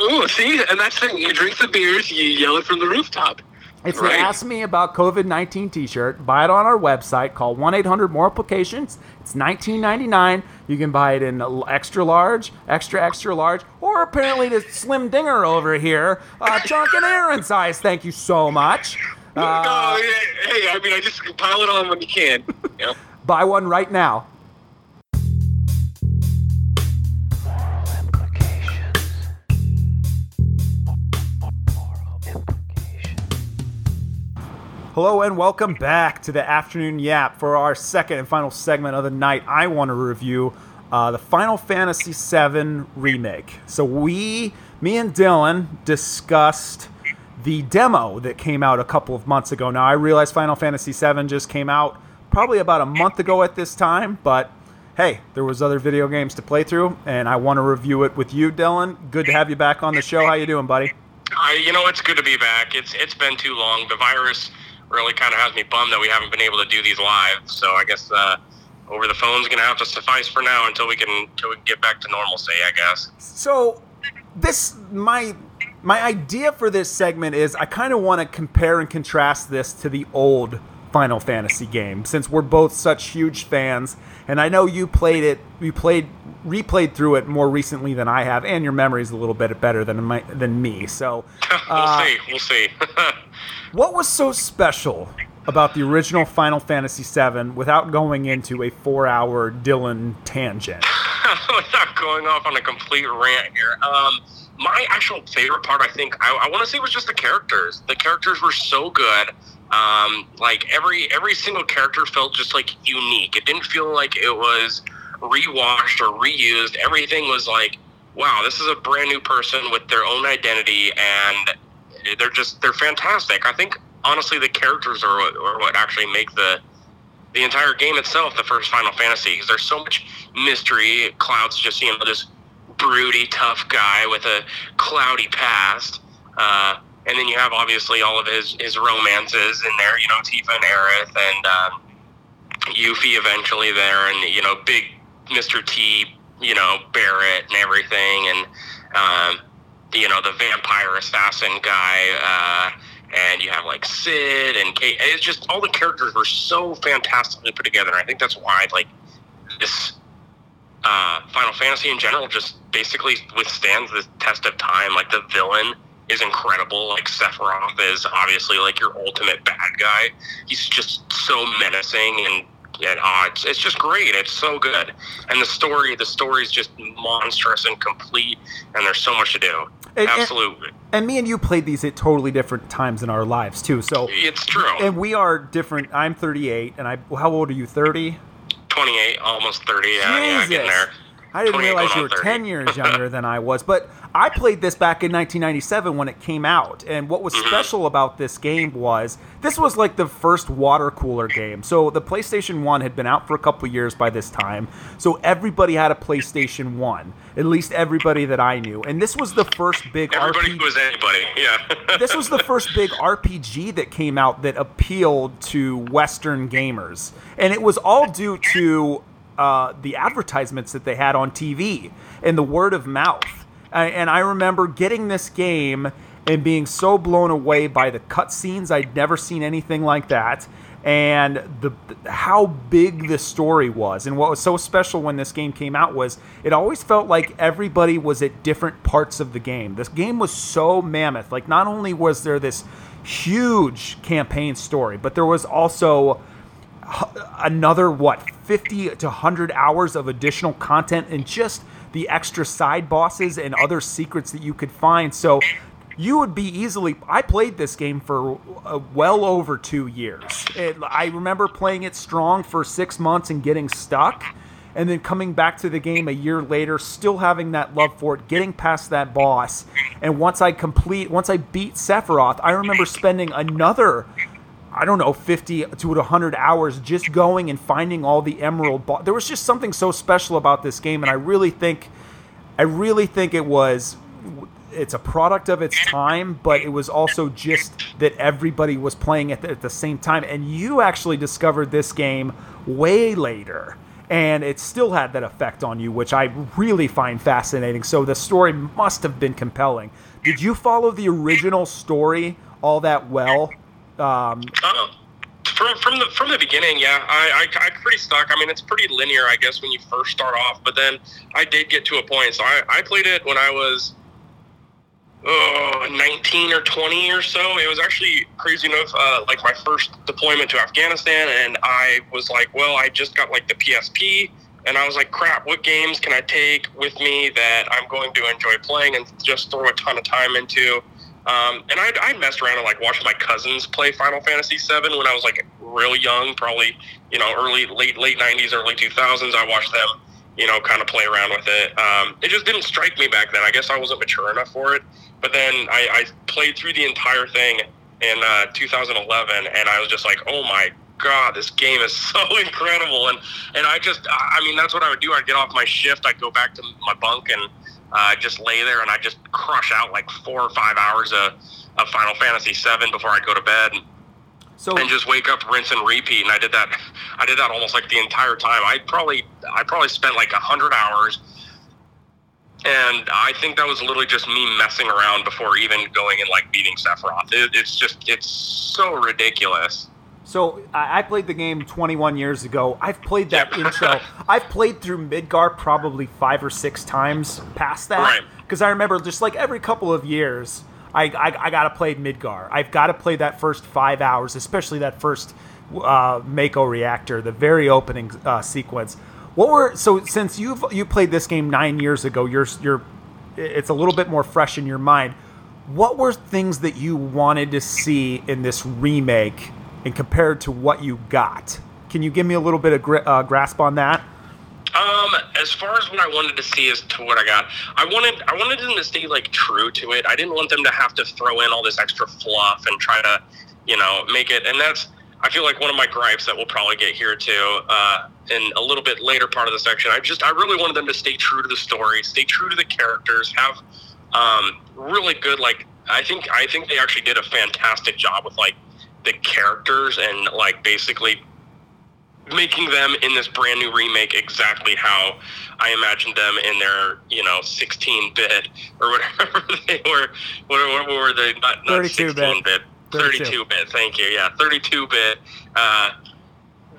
S3: Ooh, see, and that's the thing. You drink the beers, you yell it from the rooftop.
S1: It's
S3: Right.
S1: the Ask Me About COVID 19 t shirt. Buy it on our website. Call 1 800 Moral Implications. It's $19.99. You can buy it in extra large, extra, extra large, or apparently the Slim Dinger over here, uh, Chunk and Aaron size. Thank you so much. Uh,
S3: oh, yeah, hey, I mean, I just pile it on when you can. You know?
S1: buy one right now. Hello and welcome back to the afternoon yap for our second and final segment of the night. I want to review uh, the Final Fantasy VII remake. So we, me and Dylan, discussed the demo that came out a couple of months ago. Now I realize Final Fantasy VII just came out probably about a month ago at this time, but hey, there was other video games to play through, and I want to review it with you, Dylan. Good to have you back on the show. How you doing, buddy?
S5: I, you know, it's good to be back. It's it's been too long. The virus really kind of has me bummed that we haven't been able to do these live. So I guess uh, over the phone's gonna have to suffice for now until we can until we can get back to normalcy. I guess.
S1: So this my my idea for this segment is I kind of want to compare and contrast this to the old Final Fantasy game since we're both such huge fans and I know you played it you played replayed through it more recently than I have and your memory's a little bit better than my than me. So
S5: we'll
S1: uh,
S5: see. We'll see.
S1: what was so special about the original Final Fantasy VII without going into a 4-hour Dylan tangent?
S5: Without going off on a complete rant here, um, my actual favorite part, I think, I, I want to say, was just the characters. The characters were so good. Um, like every every single character felt just like unique. It didn't feel like it was rewashed or reused. Everything was like, wow, this is a brand new person with their own identity, and they're just they're fantastic. I think honestly, the characters are what, are what actually make the the entire game itself, the first Final Fantasy, because there's so much mystery. Cloud's just you know this broody, tough guy with a cloudy past. Uh, and then you have obviously all of his, his romances in there, you know, Tifa and Aerith and um, Yuffie eventually there, and, you know, big Mr. T, you know, Barret and everything, and, um, you know, the vampire assassin guy. Uh, and you have like Cid and Kate. It's just all the characters were so fantastically put together. And I think that's why, like, this uh, Final Fantasy in general just basically withstands the test of time. Like the villain is incredible. Like Sephiroth is obviously like your ultimate bad guy. He's just so menacing and and uh, it's, it's just great. It's so good, and the story the story is just monstrous and complete, and there's so much to do.
S1: And- and-
S5: Absolutely,
S1: And me and you played these at totally different times in our lives too. So
S5: it's true.
S1: and we are different. I'm 38, and I. How old are you? 30.
S5: 28, almost 30. Yeah, yeah, getting there.
S1: I didn't realize you were
S5: 30.
S1: 10 years younger than I was, but I played this back in 1997 when it came out. And what was
S5: Mm-hmm.
S1: special about this game was this was like the first water cooler game. So the PlayStation 1 had been out for a couple years by this time. So everybody had a PlayStation 1, at least everybody that I knew. And this was the first big
S5: Everybody
S1: RPG
S5: was anybody. Yeah.
S1: this was the first big RPG that came out that appealed to Western gamers, and it was all due to uh, the advertisements that they had on TV and the word of mouth. And I remember getting this game and being so blown away by the cutscenes. I'd never seen anything like that. And the how big the story was, and what was so special when this game came out was it always felt like everybody was at different parts of the game. This game was so mammoth. Like not only was there this huge campaign story, but there was also another what 50 to 100 hours of additional content and just the extra side bosses and other secrets that you could find. So you would be easily i played this game for uh, well over two years. It, i remember playing it strong for six months and getting stuck and then coming back to the game a year later still having that love for it getting past that boss. And once i complete once i beat sephiroth i remember spending another I don't know, 50 to 100 hours just going and finding all the emerald ball. There was just something so special about this game, and I really think, I really think it was, it's a product of its time, but it was also just that everybody was playing it at the same time. And you actually discovered this game way later, and it still had that effect on you, which I really find fascinating. So the story must have been compelling. Did you follow the original story all that well? Um,
S5: Um, from from the from the beginning, yeah, I, I I pretty stuck. I mean, it's pretty linear, I guess, when you first start off. But then I did get to a point. So I, I played it when I was oh, 19 or 20 or so. It was actually crazy enough, uh, like my first deployment to Afghanistan, and I was like, well, I just got like the PSP. And I was like, crap, what games can I take with me that I'm going to enjoy playing and just throw a ton of time into? Um, and I, I messed around and like watched my cousins play Final Fantasy VII when I was like real young, probably you know early late late '90s, early 2000s. I watched them, you know, kind of play around with it. Um, it just didn't strike me back then. I guess I wasn't mature enough for it. But then I, I played through the entire thing in uh, 2011, and I was just like, oh my god, this game is so incredible. And and I just, I I mean, that's what I would do. I'd get off my shift, I'd go back to my bunk and uh, just lay there and I just crush out like four or five hours of, of Final Fantasy VII before I go to bed
S1: so
S5: and just wake up, rinse and repeat. And I did that. I did that almost like the entire time. I probably I probably spent like a hundred hours, and I think that was literally just me messing around before even going and like beating Sephiroth. It, it's just it's so ridiculous.
S1: So I played the game 21 years ago. I've played that
S5: Yep.
S1: intro. I've played through Midgar probably five or six times past that.
S5: Right.
S1: Because I remember just like every couple of years, I, I, I got to play Midgar. I've got to play that first five hours, especially that first uh, Mako reactor, the very opening uh, sequence. What were so since you've you played this game nine years ago, you're you're it's a little bit more fresh in your mind. What were things that you wanted to see in this remake and compared to what you got? Can you give me a little bit of gri- uh, grasp on that?
S5: Um, as far as what I wanted to see as to what I got, I wanted I wanted them to stay like true to it. I didn't want them to have to throw in all this extra fluff and try to, you know, make it. And that's I feel like one of my gripes that we'll probably get here too uh, in a little bit later part of the section. I just I really wanted them to stay true to the story, stay true to the characters, have um, really good like I think I think they actually did a fantastic job with like the characters and like basically making them in this brand new remake exactly how I imagined them in their, you know, 16 bit or whatever they were. What, what were they? Not, not
S1: 32 bit.
S5: 16 bit. 32 bit. Thank you. Yeah, 32 bit. Uh,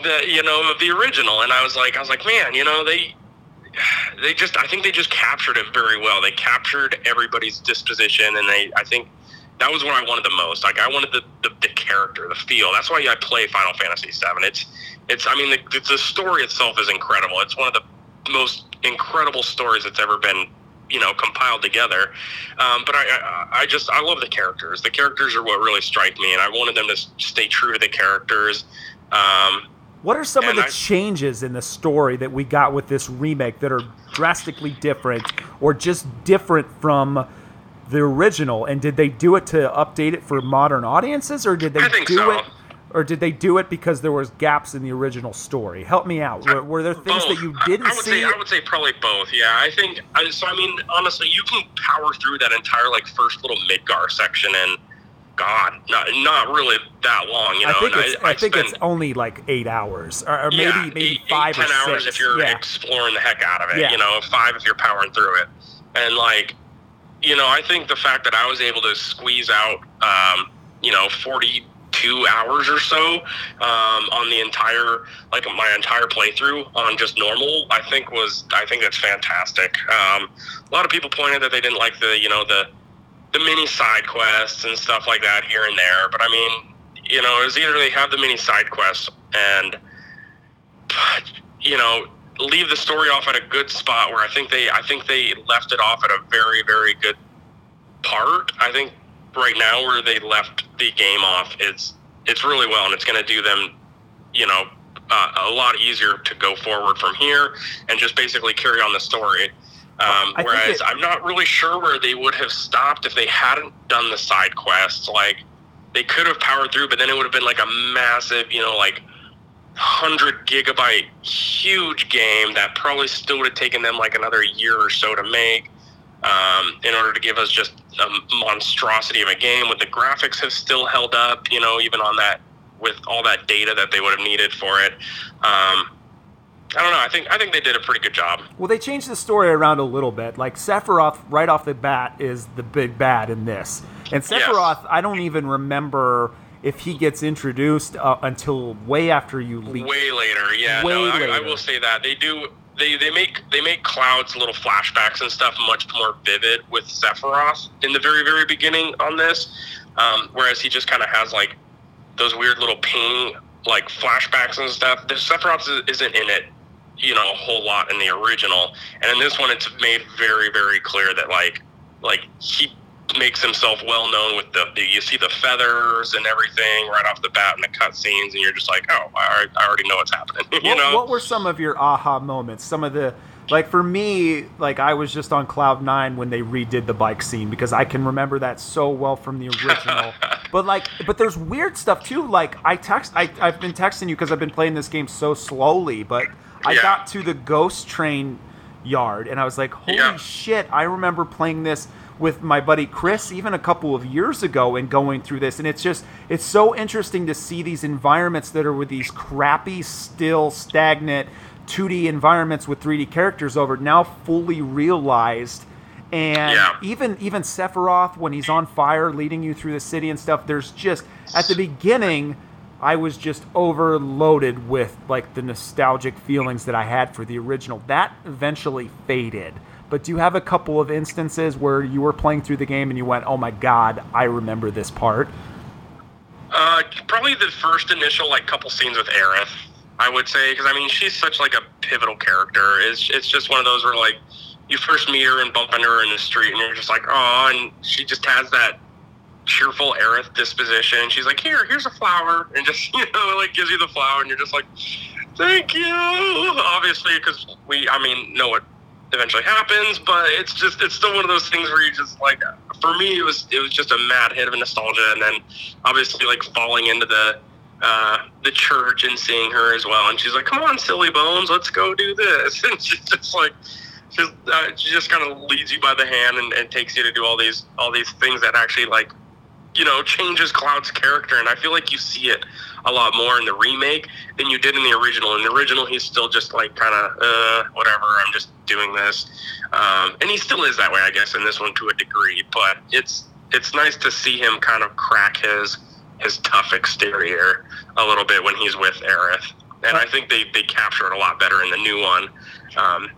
S5: the you know the original, and I was like, I was like, man, you know they. They just, I think they just captured it very well. They captured everybody's disposition, and they, I think, that was what I wanted the most. Like I wanted the, the, the character, the feel. That's why I play Final Fantasy VII. It's it's. I mean, the, the story itself is incredible. It's one of the most incredible stories that's ever been you know compiled together. Um, but I, I I just I love the characters. The characters are what really strike me, and I wanted them to stay true to the characters. Um,
S1: What are some of the
S5: I-
S1: changes in the story that we got with this remake that are drastically different or just different from the original? And did they do it to update it for modern audiences or did they do
S5: so.
S1: it or did they do it because there was gaps in the original story? Help me out. Were, were there things that you didn't
S5: I would
S1: see?
S5: Say, I would say probably both. Yeah, I think. So I mean, honestly, you can power through that entire like first little Midgar section and God, not not really that long. You know,
S1: I think it's I, think
S5: spend-
S1: it's only like eight hours, or, or maybe
S5: yeah,
S1: maybe
S5: eight,
S1: five
S5: eight, ten
S1: or
S5: hours if you're
S1: yeah.
S5: exploring the heck out of it.
S1: Yeah.
S5: You know, five if you're powering through it, and like, you know, I think the fact that I was able to squeeze out, um, you know, forty two hours or so um, on the entire like my entire playthrough on just normal i think was i think that's fantastic. Um, a lot of people pointed that they didn't like the you know the the mini side quests and stuff like that here and there but i mean you know it was either they have the mini side quests and you know leave the story off at a good spot where i think they i think they left it off at a very very good part. I think right now where they left the game off it's it's really well and it's going to do them you know uh, a lot easier to go forward from here and just basically carry on the story. Um, whereas
S1: it-
S5: i'm not really sure where they would have stopped if they hadn't done the side quests. Like they could have powered through but then it would have been like a massive you know like 100 gigabyte huge game that probably still would have taken them like another year or so to make um, in order to give us just a monstrosity of a game with the graphics have still held up you know even on that with all that data that they would have needed for it um, I don't know. I think I think they did a pretty good job.
S1: Well, they changed the story around a little bit. Like Sephiroth, right off the bat, is the big bad in this, and
S5: Yes.
S1: Sephiroth, I don't even remember if he gets introduced uh, until way after you leave.
S5: Way later, yeah.
S1: Way
S5: no, I, I will say that they do. They, they make they make clouds little flashbacks and stuff much more vivid with Sephiroth in the very very beginning on this, um, whereas he just kind of has like those weird little ping like flashbacks and stuff. The Sephiroth isn't in it, you know, a whole lot in the original, and in this one it's made very very clear that like like he makes himself well known with the, the you see the feathers and everything right off the bat in the cutscenes, and you're just like, oh, I, I already know what's happening. you
S1: what,
S5: know,
S1: what were some of your aha moments? Some of the like for me, like I was just on cloud nine when they redid the bike scene because I can remember that so well from the original. but like, but there's weird stuff too. Like I text, I I've been texting you because I've been playing this game so slowly, but I
S5: Yeah.
S1: got to the ghost train yard and I was like, holy
S5: Yeah.
S1: shit! I remember playing this with my buddy Chris even a couple of years ago and going through this. And it's just it's so interesting to see these environments that are with these crappy still stagnant 2D environments with 3D characters over now fully realized. And
S5: Yeah.
S1: even even Sephiroth when he's on fire leading you through the city and stuff there's just at the beginning I was just overloaded with like the nostalgic feelings that I had for the original. That eventually faded but do you have a couple of instances where you were playing through the game and you went oh my god I remember this part
S5: Uh, probably the first initial like couple scenes with Aerith, I would say, because I mean she's such like a pivotal character. It's it's just one of those where like you first meet her and bump into her in the street, and you're just like, oh, and she just has that cheerful Aerith disposition. She's like, here, here's a flower, and just you know like gives you the flower, and you're just like, thank you. Obviously, because we, I mean, know what eventually happens, but it's just it's still one of those things where you just like for me it was it was just a mad hit of nostalgia and then obviously like falling into the uh, the church and seeing her as well. And she's like, "Come on, silly bones, let's go do this." And she's just like, just uh, she just kind of leads you by the hand and, and takes you to do all these all these things that actually like you know changes Cloud's character. And I feel like you see it a lot more in the remake than you did in the original. In the original, he's still just like kind of uh, whatever. I'm just doing this, um, and he still is that way, I guess, in this one to a degree. But it's it's nice to see him kind of crack his his tough exterior a little bit when he's with Aerith. And I think they, they capture it a lot better in the new one um,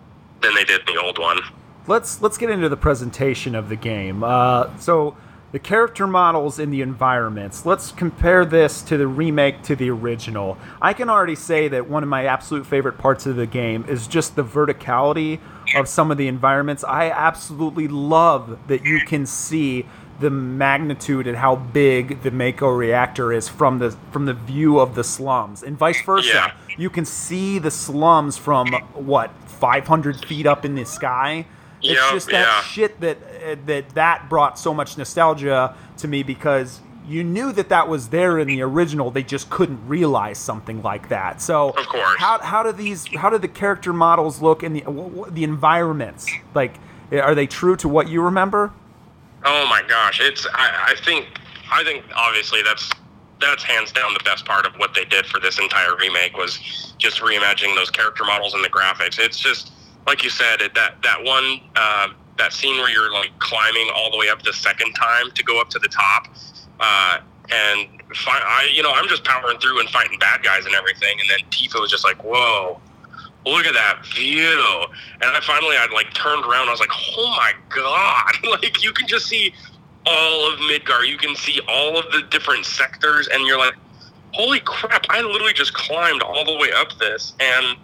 S5: than they did in the old one.
S1: let's let's get into the presentation of the game. Uh, so the character models in the environments. Let's compare this to the remake to the original. I can already say that one of my absolute favorite parts of the game is just the verticality of some of the environments. I absolutely love that you can see the magnitude and how big the Mako reactor is from the from the view of the slums, and vice versa.
S5: Yeah.
S1: You can see the slums from what 500 feet up in the sky. It's
S5: Yep,
S1: just that
S5: yeah.
S1: shit that uh, that that brought so much nostalgia to me because you knew that that was there in the original. They just couldn't realize something like that. So
S5: Of course.
S1: how how do these how do the character models look in the the environments like? Are they true to what you remember?
S5: Oh my gosh, it's I, I think I think obviously that's that's hands down the best part of what they did for this entire remake was just reimagining those character models and the graphics. It's just like you said, that that one uh, that scene where you're like climbing all the way up the second time to go up to the top, uh, and fi- I you know I'm just powering through and fighting bad guys and everything, and then Tifa was just like, whoa. Look at that view! And I finally, I like turned around. I was like, "Oh my god!" Like you can just see all of Midgar. You can see all of the different sectors, and you're like, "Holy crap!" I literally just climbed all the way up this, and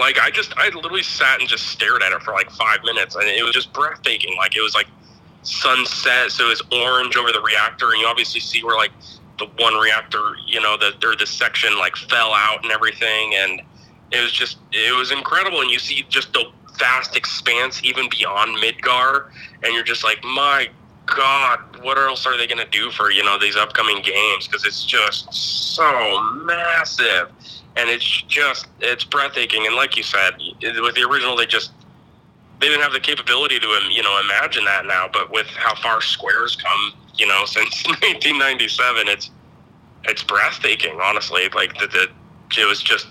S5: like I just, I literally sat and just stared at it for like five minutes, and it was just breathtaking. Like it was like sunset, so it was orange over the reactor, and you obviously see where like the one reactor, you know, the or the section like fell out and everything, and it was just it was incredible and you see just the vast expanse even beyond midgar and you're just like my god what else are they going to do for you know these upcoming games? Because it's just so massive. And it's just it's breathtaking. And like you said with the original they just they didn't have the capability to you know imagine that now. But with how far Square's come you know since 1997 it's it's breathtaking honestly. Like the, the it was just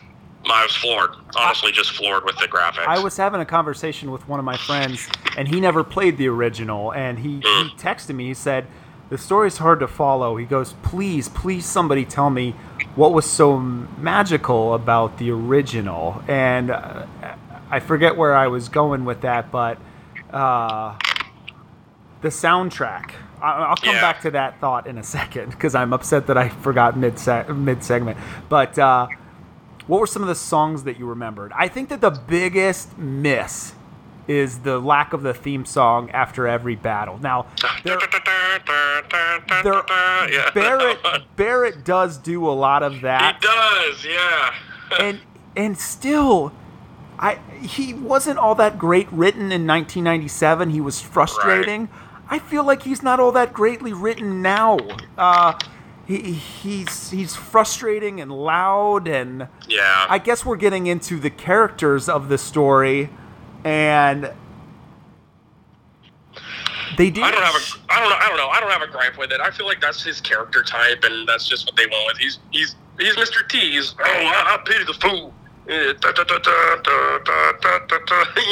S5: I was floored. Honestly, just floored with the graphics.
S1: I was having a conversation with one of my friends, and he never played the original. And he, he
S5: Mm.
S1: texted me. He said, "The story's hard to follow." He goes, "Please, please, somebody tell me what was so magical about the original." And uh, I forget where I was going with that, but uh, the soundtrack. I- I'll come
S5: Yeah.
S1: back to that thought in a second because I'm upset that I forgot mid mid segment. But uh, what were some of the songs that you remembered? I think that the biggest miss is the lack of the theme song after every battle. Now, there, there,
S5: yeah,
S1: Barret Barret does do a lot of that.
S5: he does, yeah.
S1: and and still, I he wasn't all that great written in 1997. He was frustrating. I feel like he's not all that greatly written now. Uh, he, he's he's frustrating and loud and
S5: yeah.
S1: I guess we're getting into the characters of the story, and they do.
S5: I don't have a. I don't know. I don't know. I don't have a gripe with it. I feel like that's his character type, and that's just what they want. with. He's he's he's Mr. T. He's oh I, I pity the fool. You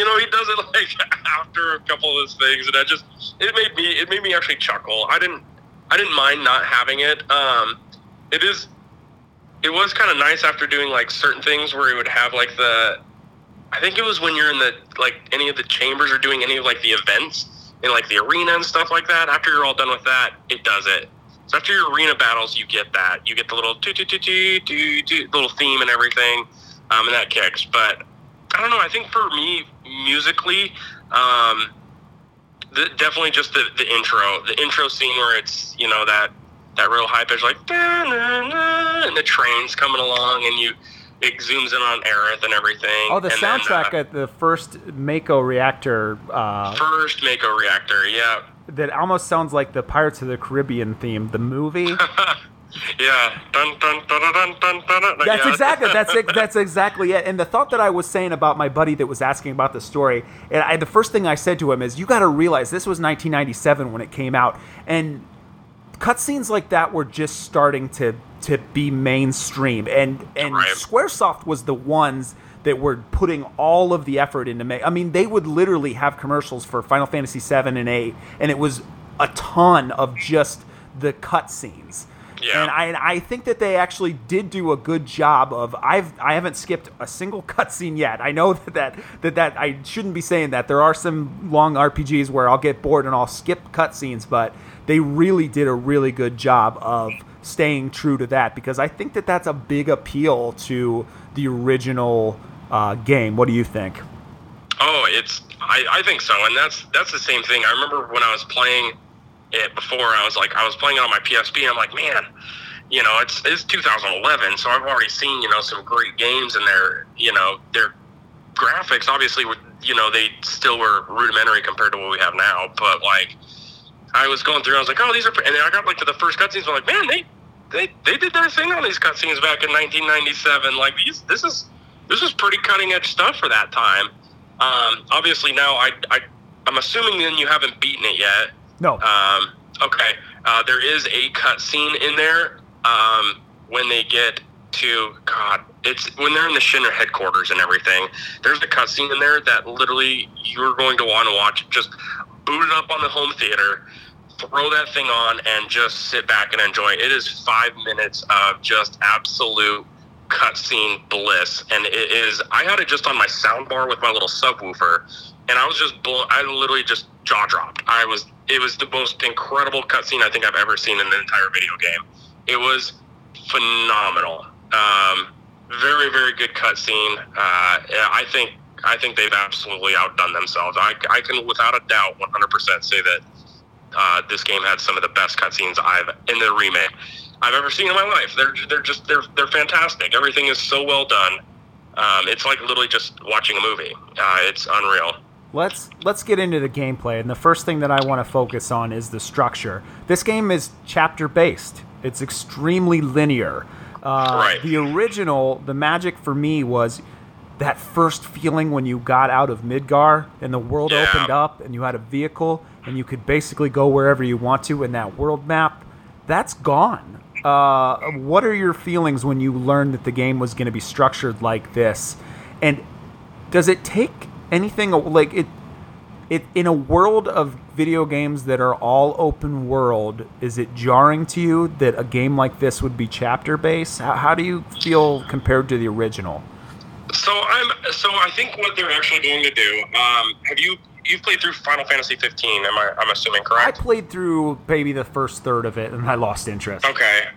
S5: know, he does it like after a couple of those things, and I just it made me it made me actually chuckle. I didn't I didn't mind not having it. Um, it is it was kind of nice after doing like certain things where it would have like the I think it was when you're in the like any of the chambers or doing any of like the events in like the arena and stuff like that. After you're all done with that, it does it. So after your arena battles, you get that. You get the little toot toot toot toot toot toot little theme and everything, um, and that kicks. But I don't know. I think for me, musically, um, the, definitely just the, the intro, the intro scene where it's you know that that real high pitch like and the trains coming along and you it zooms in on Aerith and everything.
S1: Oh, the
S5: and then,
S1: soundtrack
S5: uh,
S1: at the first Mako reactor uh,
S5: first Mako reactor, yeah.
S1: that almost sounds like the Pirates of the Caribbean theme, the movie.
S5: Yeah. Dun dun dun dun dun dun dun. dun.
S1: That's
S5: yeah.
S1: exactly that's it, that's exactly it. And the thought that I was saying about my buddy that was asking about the story, and I, the first thing I said to him is, "You got to realize this was 1997 when it came out, and cutscenes like that were just starting to to be mainstream, and and
S5: Right.
S1: SquareSoft was the ones." That were putting all of the effort into make. I mean, they would literally have commercials for Final Fantasy VII and eight, and it was a ton of just the cutscenes.
S5: Yeah.
S1: And I, I think that they actually did do a good job of I've I haven't skipped a single cutscene yet. I know that, that that that I shouldn't be saying that. There are some long RPGs where I'll get bored and I'll skip cutscenes, but they really did a really good job of staying true to that because I think that that's a big appeal to the original uh, game. What do you think?
S5: Oh, it's I, I think so, and that's that's the same thing. I remember when I was playing it before. I was like, I was playing it on my PSP. And I'm like, man, you know, it's it's 2011, so I've already seen you know some great games, and their you know their graphics obviously were you know they still were rudimentary compared to what we have now, but like. I was going through. I was like, "Oh, these are," and then I got like to the first cutscenes. I'm like, "Man, they, they, they did their thing on these cutscenes back in 1997. Like these, this is, this is pretty cutting edge stuff for that time." Um, obviously, now I, I, I'm assuming then you haven't beaten it yet.
S1: No.
S5: Um, okay. Uh, there is a cutscene in there um, when they get to God. It's when they're in the Shinra headquarters and everything. There's a cutscene in there that literally you're going to want to watch. Just boot it up on the home theater, throw that thing on, and just sit back and enjoy. It is five minutes of just absolute cutscene bliss, and it is. I had it just on my soundbar with my little subwoofer, and I was just. I literally just jaw dropped. I was. It was the most incredible cutscene I think I've ever seen in an entire video game. It was phenomenal. Um, very, very good cutscene. Uh, I think. I think they've absolutely outdone themselves. I, I can, without a doubt, 100% say that uh, this game had some of the best cutscenes I've in the remake I've ever seen in my life. They're they're just they're they're fantastic. Everything is so well done. Um, it's like literally just watching a movie. Uh, it's unreal.
S1: Let's let's get into the gameplay, and the first thing that I want to focus on is the structure. This game is chapter based. It's extremely linear. Uh,
S5: Right.
S1: The original, the magic for me was that first feeling when you got out of Midgar and the world
S5: Yeah.
S1: opened up and you had a vehicle and you could basically go wherever you want to in that world map. That's gone. Uh, what are your feelings when you learned that the game was going to be structured like this? And does it take anything like it it in a world of video games that are all open world is it jarring to you that a game like this would be chapter based how, how do you feel compared to the original
S5: So I'm so I think what they're actually going to do. Um, have you you've played through Final Fantasy 15? Am I I'm assuming correct?
S1: i played through maybe the first third of it and i lost interest
S5: Okay.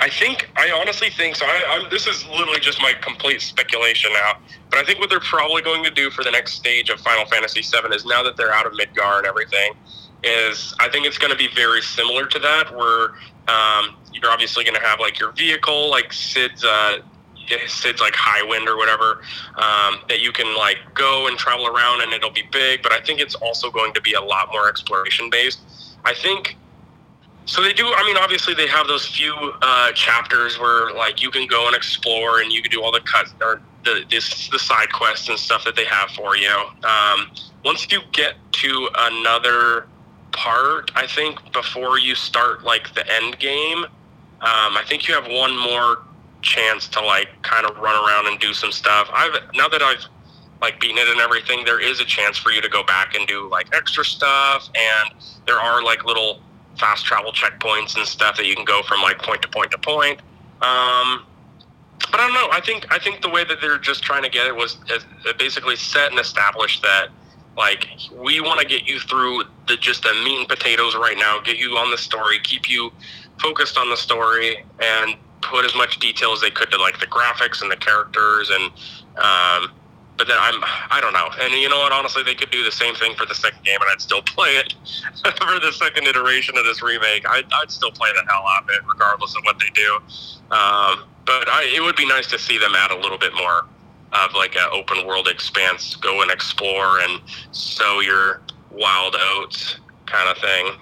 S5: I think I honestly think so. I, I'm, this is literally just my complete speculation now, but I think what they're probably going to do for the next stage of Final Fantasy VII is now that they're out of Midgar and everything, is I think it's going to be very similar to that, where um, you're obviously going to have like your vehicle, like Cid's. Uh, Cid's like Highwind or whatever um, that you can like go and travel around and it'll be big. But I think it's also going to be a lot more exploration based. I think so they do. I mean, obviously they have those few uh, chapters where like you can go and explore and you can do all the cuts or the this, the side quests and stuff that they have for you. Um, once you get to another part, I think before you start like the end game, um, I think you have one more chance to like kind of run around and do some stuff. I've now that I've like beaten it and everything, there is a chance for you to go back and do like extra stuff, and there are like little fast travel checkpoints and stuff that you can go from like point to point to point. Um, but I don't know. I think I think the way that they're just trying to get it was uh, basically set and establish that like we want to get you through the just the meat and potatoes right now, get you on the story, keep you focused on the story, and put as much detail as they could to like the graphics and the characters and um, but then I'm I don't know. And you know what? Honestly, they could do the same thing for the second game, and I'd still play it for the second iteration of this remake. I'd, I'd still play the hell out of it, regardless of what they do. Um, but I, it would be nice to see them add a little bit more of like an open world expanse, go and explore and sow your wild oats kind of thing.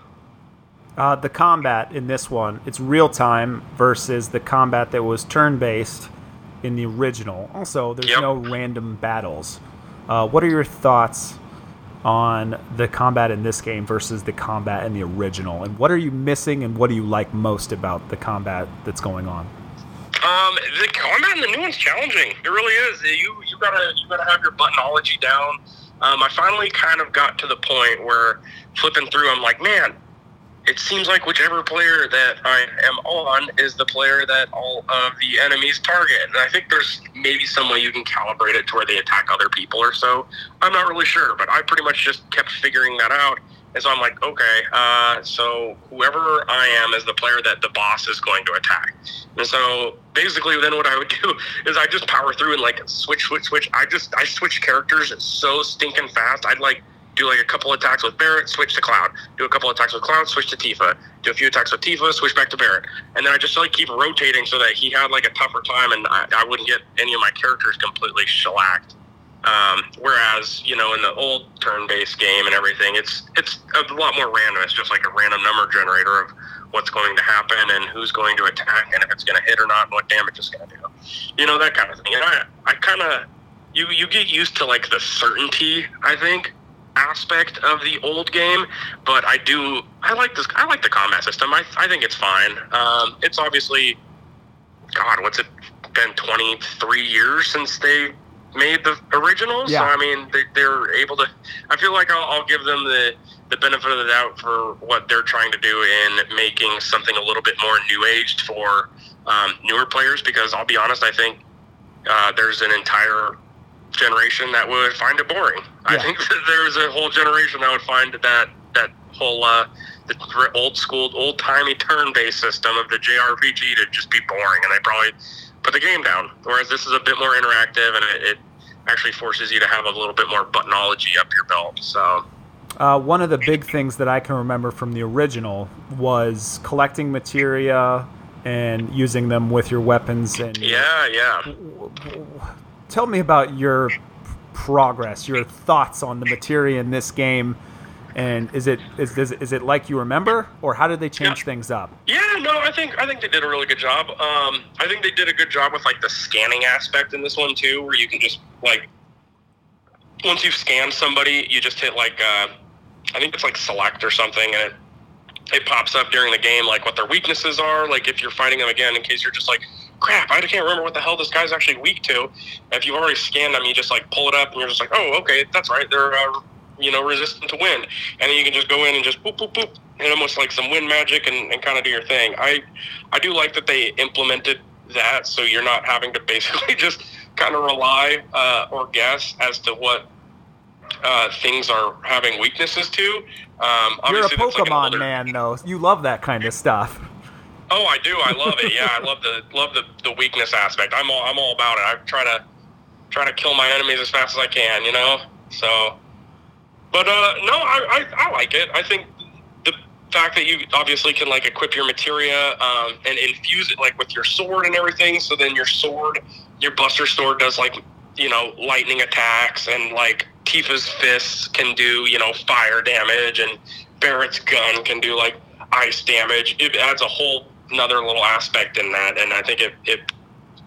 S1: Uh, the combat in this one, it's real time versus the combat that was turn based in the original. Also, there's
S5: Yep.
S1: no random battles. Uh, what are your thoughts on the combat in this game versus the combat in the original? And what are you missing and what do you like most about the combat that's going on?
S5: Um, the combat in the new one's challenging. It really is. You you gotta you gotta have your buttonology down. Um, I finally kind of got to the point where flipping through, I'm like, man, it seems like whichever player that I am on is the player that all of the enemies target. And I think there's maybe some way you can calibrate it to where they attack other people or so. I'm not really sure, but I pretty much just kept figuring that out. And so I'm like, okay, uh, so whoever I am is the player that the boss is going to attack. And so basically, then what I would do is I just power through and like switch, switch, switch. I just I switch characters so stinking fast. I'd like do like a couple attacks with Barret, switch to Cloud. Do a couple attacks with Cloud, switch to Tifa. Do a few attacks with Tifa, switch back to Barret. And then I just like keep rotating so that he had like a tougher time and I, I wouldn't get any of my characters completely shellacked. Um, whereas you know in the old turn-based game and everything, it's it's a lot more random. It's just like a random number generator of what's going to happen and who's going to attack and if it's going to hit or not and what damage it's going to do. You know that kind of thing. And I I kind of you you get used to like the certainty. I think aspect of the old game, but I do I like this I like the combat system. I I think it's fine. Um, it's obviously God, what's it been 23 years since they made the original?
S1: Yeah.
S5: So I mean they, they're able to I feel like I'll, I'll give them the the benefit of the doubt for what they're trying to do in making something a little bit more new aged for um, newer players because I'll be honest, I think uh, there's an entire generation that would find it boring. I think that there's a whole generation that would find that that whole uh, the old school, old timey turn based system of the JRPG to just be boring, and they probably put the game down. Whereas this is a bit more interactive, and it, it actually forces you to have a little bit more buttonology up your belt. So
S1: Uh, one of the big things that I can remember from the original was collecting materia and using them with your weapons. And
S5: yeah, yeah.
S1: Tell me about your progress, your thoughts on the materia in this game, and is it is is, is it like you remember, or how did they change
S5: Yeah.
S1: things up?
S5: Yeah, no, I think I think they did a really good job. Um, I think they did a good job with like the scanning aspect in this one too, where you can just like once you've scanned somebody, you just hit like uh, I think it's like select or something, and it it pops up during the game like what their weaknesses are. Like if you're fighting them again, in case you're just like, crap, I can't remember what the hell this guy's actually weak to. If you've already scanned them, you just like pull it up, and you're just like, oh, okay, that's right, they're uh, you know resistant to wind, and then you can just go in and just boop boop boop, hit them with like some wind magic and, and kind of do your thing. I I do like that they implemented that, so you're not having to basically just kind of rely uh, or guess as to what uh, things are having weaknesses to. Um,
S1: You're a
S5: obviously that's like an
S1: Pokemon
S5: older-
S1: man, though. You love that kind of stuff.
S5: Oh, I do. I love it. Yeah, I love the love the, the weakness aspect. I'm all I'm all about it. I try to try to kill my enemies as fast as I can. You know. So, but uh, no, I, I I like it. I think the fact that you obviously can like equip your materia um, and infuse it like with your sword and everything. So then your sword, your Buster sword does like you know lightning attacks and like Tifa's fists can do you know fire damage and Barret's gun can do like ice damage. It adds a whole another little aspect in that, and I think it, it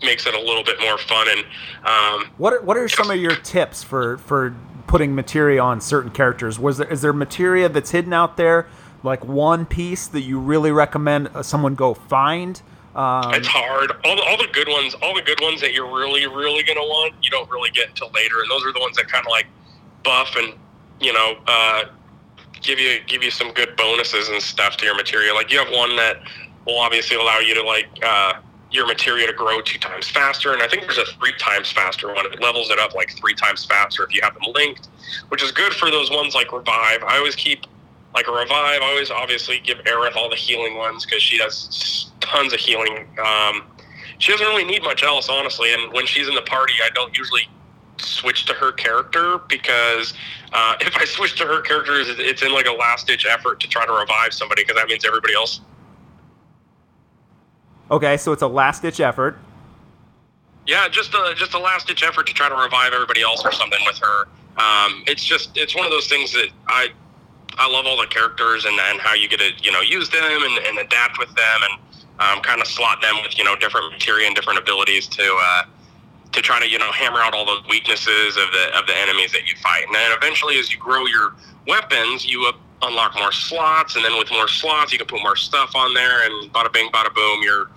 S5: makes it a little bit more fun. And um,
S1: What are, what are some of your tips for for putting materia on certain characters? Was there is there materia that's hidden out there, like one piece that you really recommend uh, someone go find? Um,
S5: it's hard. All the, all the good ones, all the good ones that you're really, really gonna want, you don't really get until later, and those are the ones that kind of like buff and you know uh, give you give you some good bonuses and stuff to your material. Like you have one that will obviously allow you to like uh, your materia to grow two times faster, and I think there's a three times faster one. It levels it up like three times faster if you have them linked, which is good for those ones like revive. I always keep like a revive. I always obviously give Aerith all the healing ones because she does tons of healing. Um, she doesn't really need much else, honestly. And when she's in the party, I don't usually switch to her character because uh, if I switch to her character, it's in like a last ditch effort to try to revive somebody because that means everybody else.
S1: Okay, so it's a last ditch effort.
S5: Yeah, just a just a last ditch effort to try to revive everybody else or something with her. Um, it's just it's one of those things that I I love all the characters and, and how you get to you know use them and, and adapt with them and um, kind of slot them with you know different materia and different abilities to uh, to try to you know hammer out all the weaknesses of the of the enemies that you fight. And then eventually, as you grow your weapons, you uh, unlock more slots, and then with more slots, you can put more stuff on there, and bada bing, bada boom, you're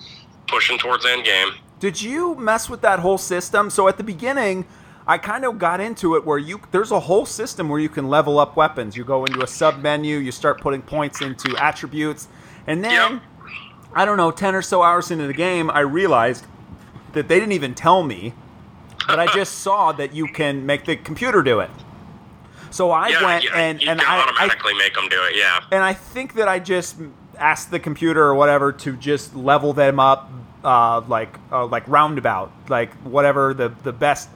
S5: pushing towards end game.
S1: Did you mess with that whole system? So at the beginning, I kind of got into it where you there's a whole system where you can level up weapons. You go into a sub menu, you start putting points into attributes, and then
S5: Yep.
S1: I don't know, ten or so hours into the game, I realized that they didn't even tell me, but I just saw that you can make the computer do it. So I
S5: yeah,
S1: went
S5: yeah,
S1: and and I, I
S5: automatically make them do it. Yeah.
S1: and I think that I just asked the computer or whatever to just level them up, uh, like uh, like roundabout, like whatever the the best.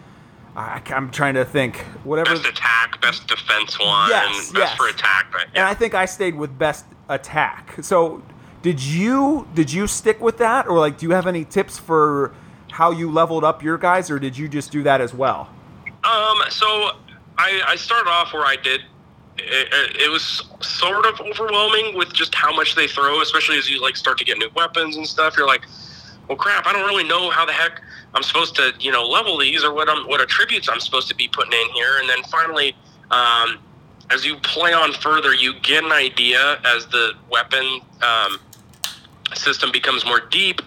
S1: I, I'm trying to think whatever.
S5: Best attack, best defense one,
S1: Yes,
S5: best
S1: yes.
S5: for attack. But
S1: And. I think I stayed with best attack. So did you did you stick with that, or like do you have any tips for how you leveled up your guys, or did you just do that as well?
S5: Um, so I, I started off where I did. It, it, was sort of overwhelming with just how much they throw, especially as you like start to get new weapons and stuff. You're like, well, crap, I don't really know how the heck I'm supposed to, you know, level these or what I'm what attributes I'm supposed to be putting in here. And then finally, um, as you play on further, you get an idea as the weapon um, system becomes more deep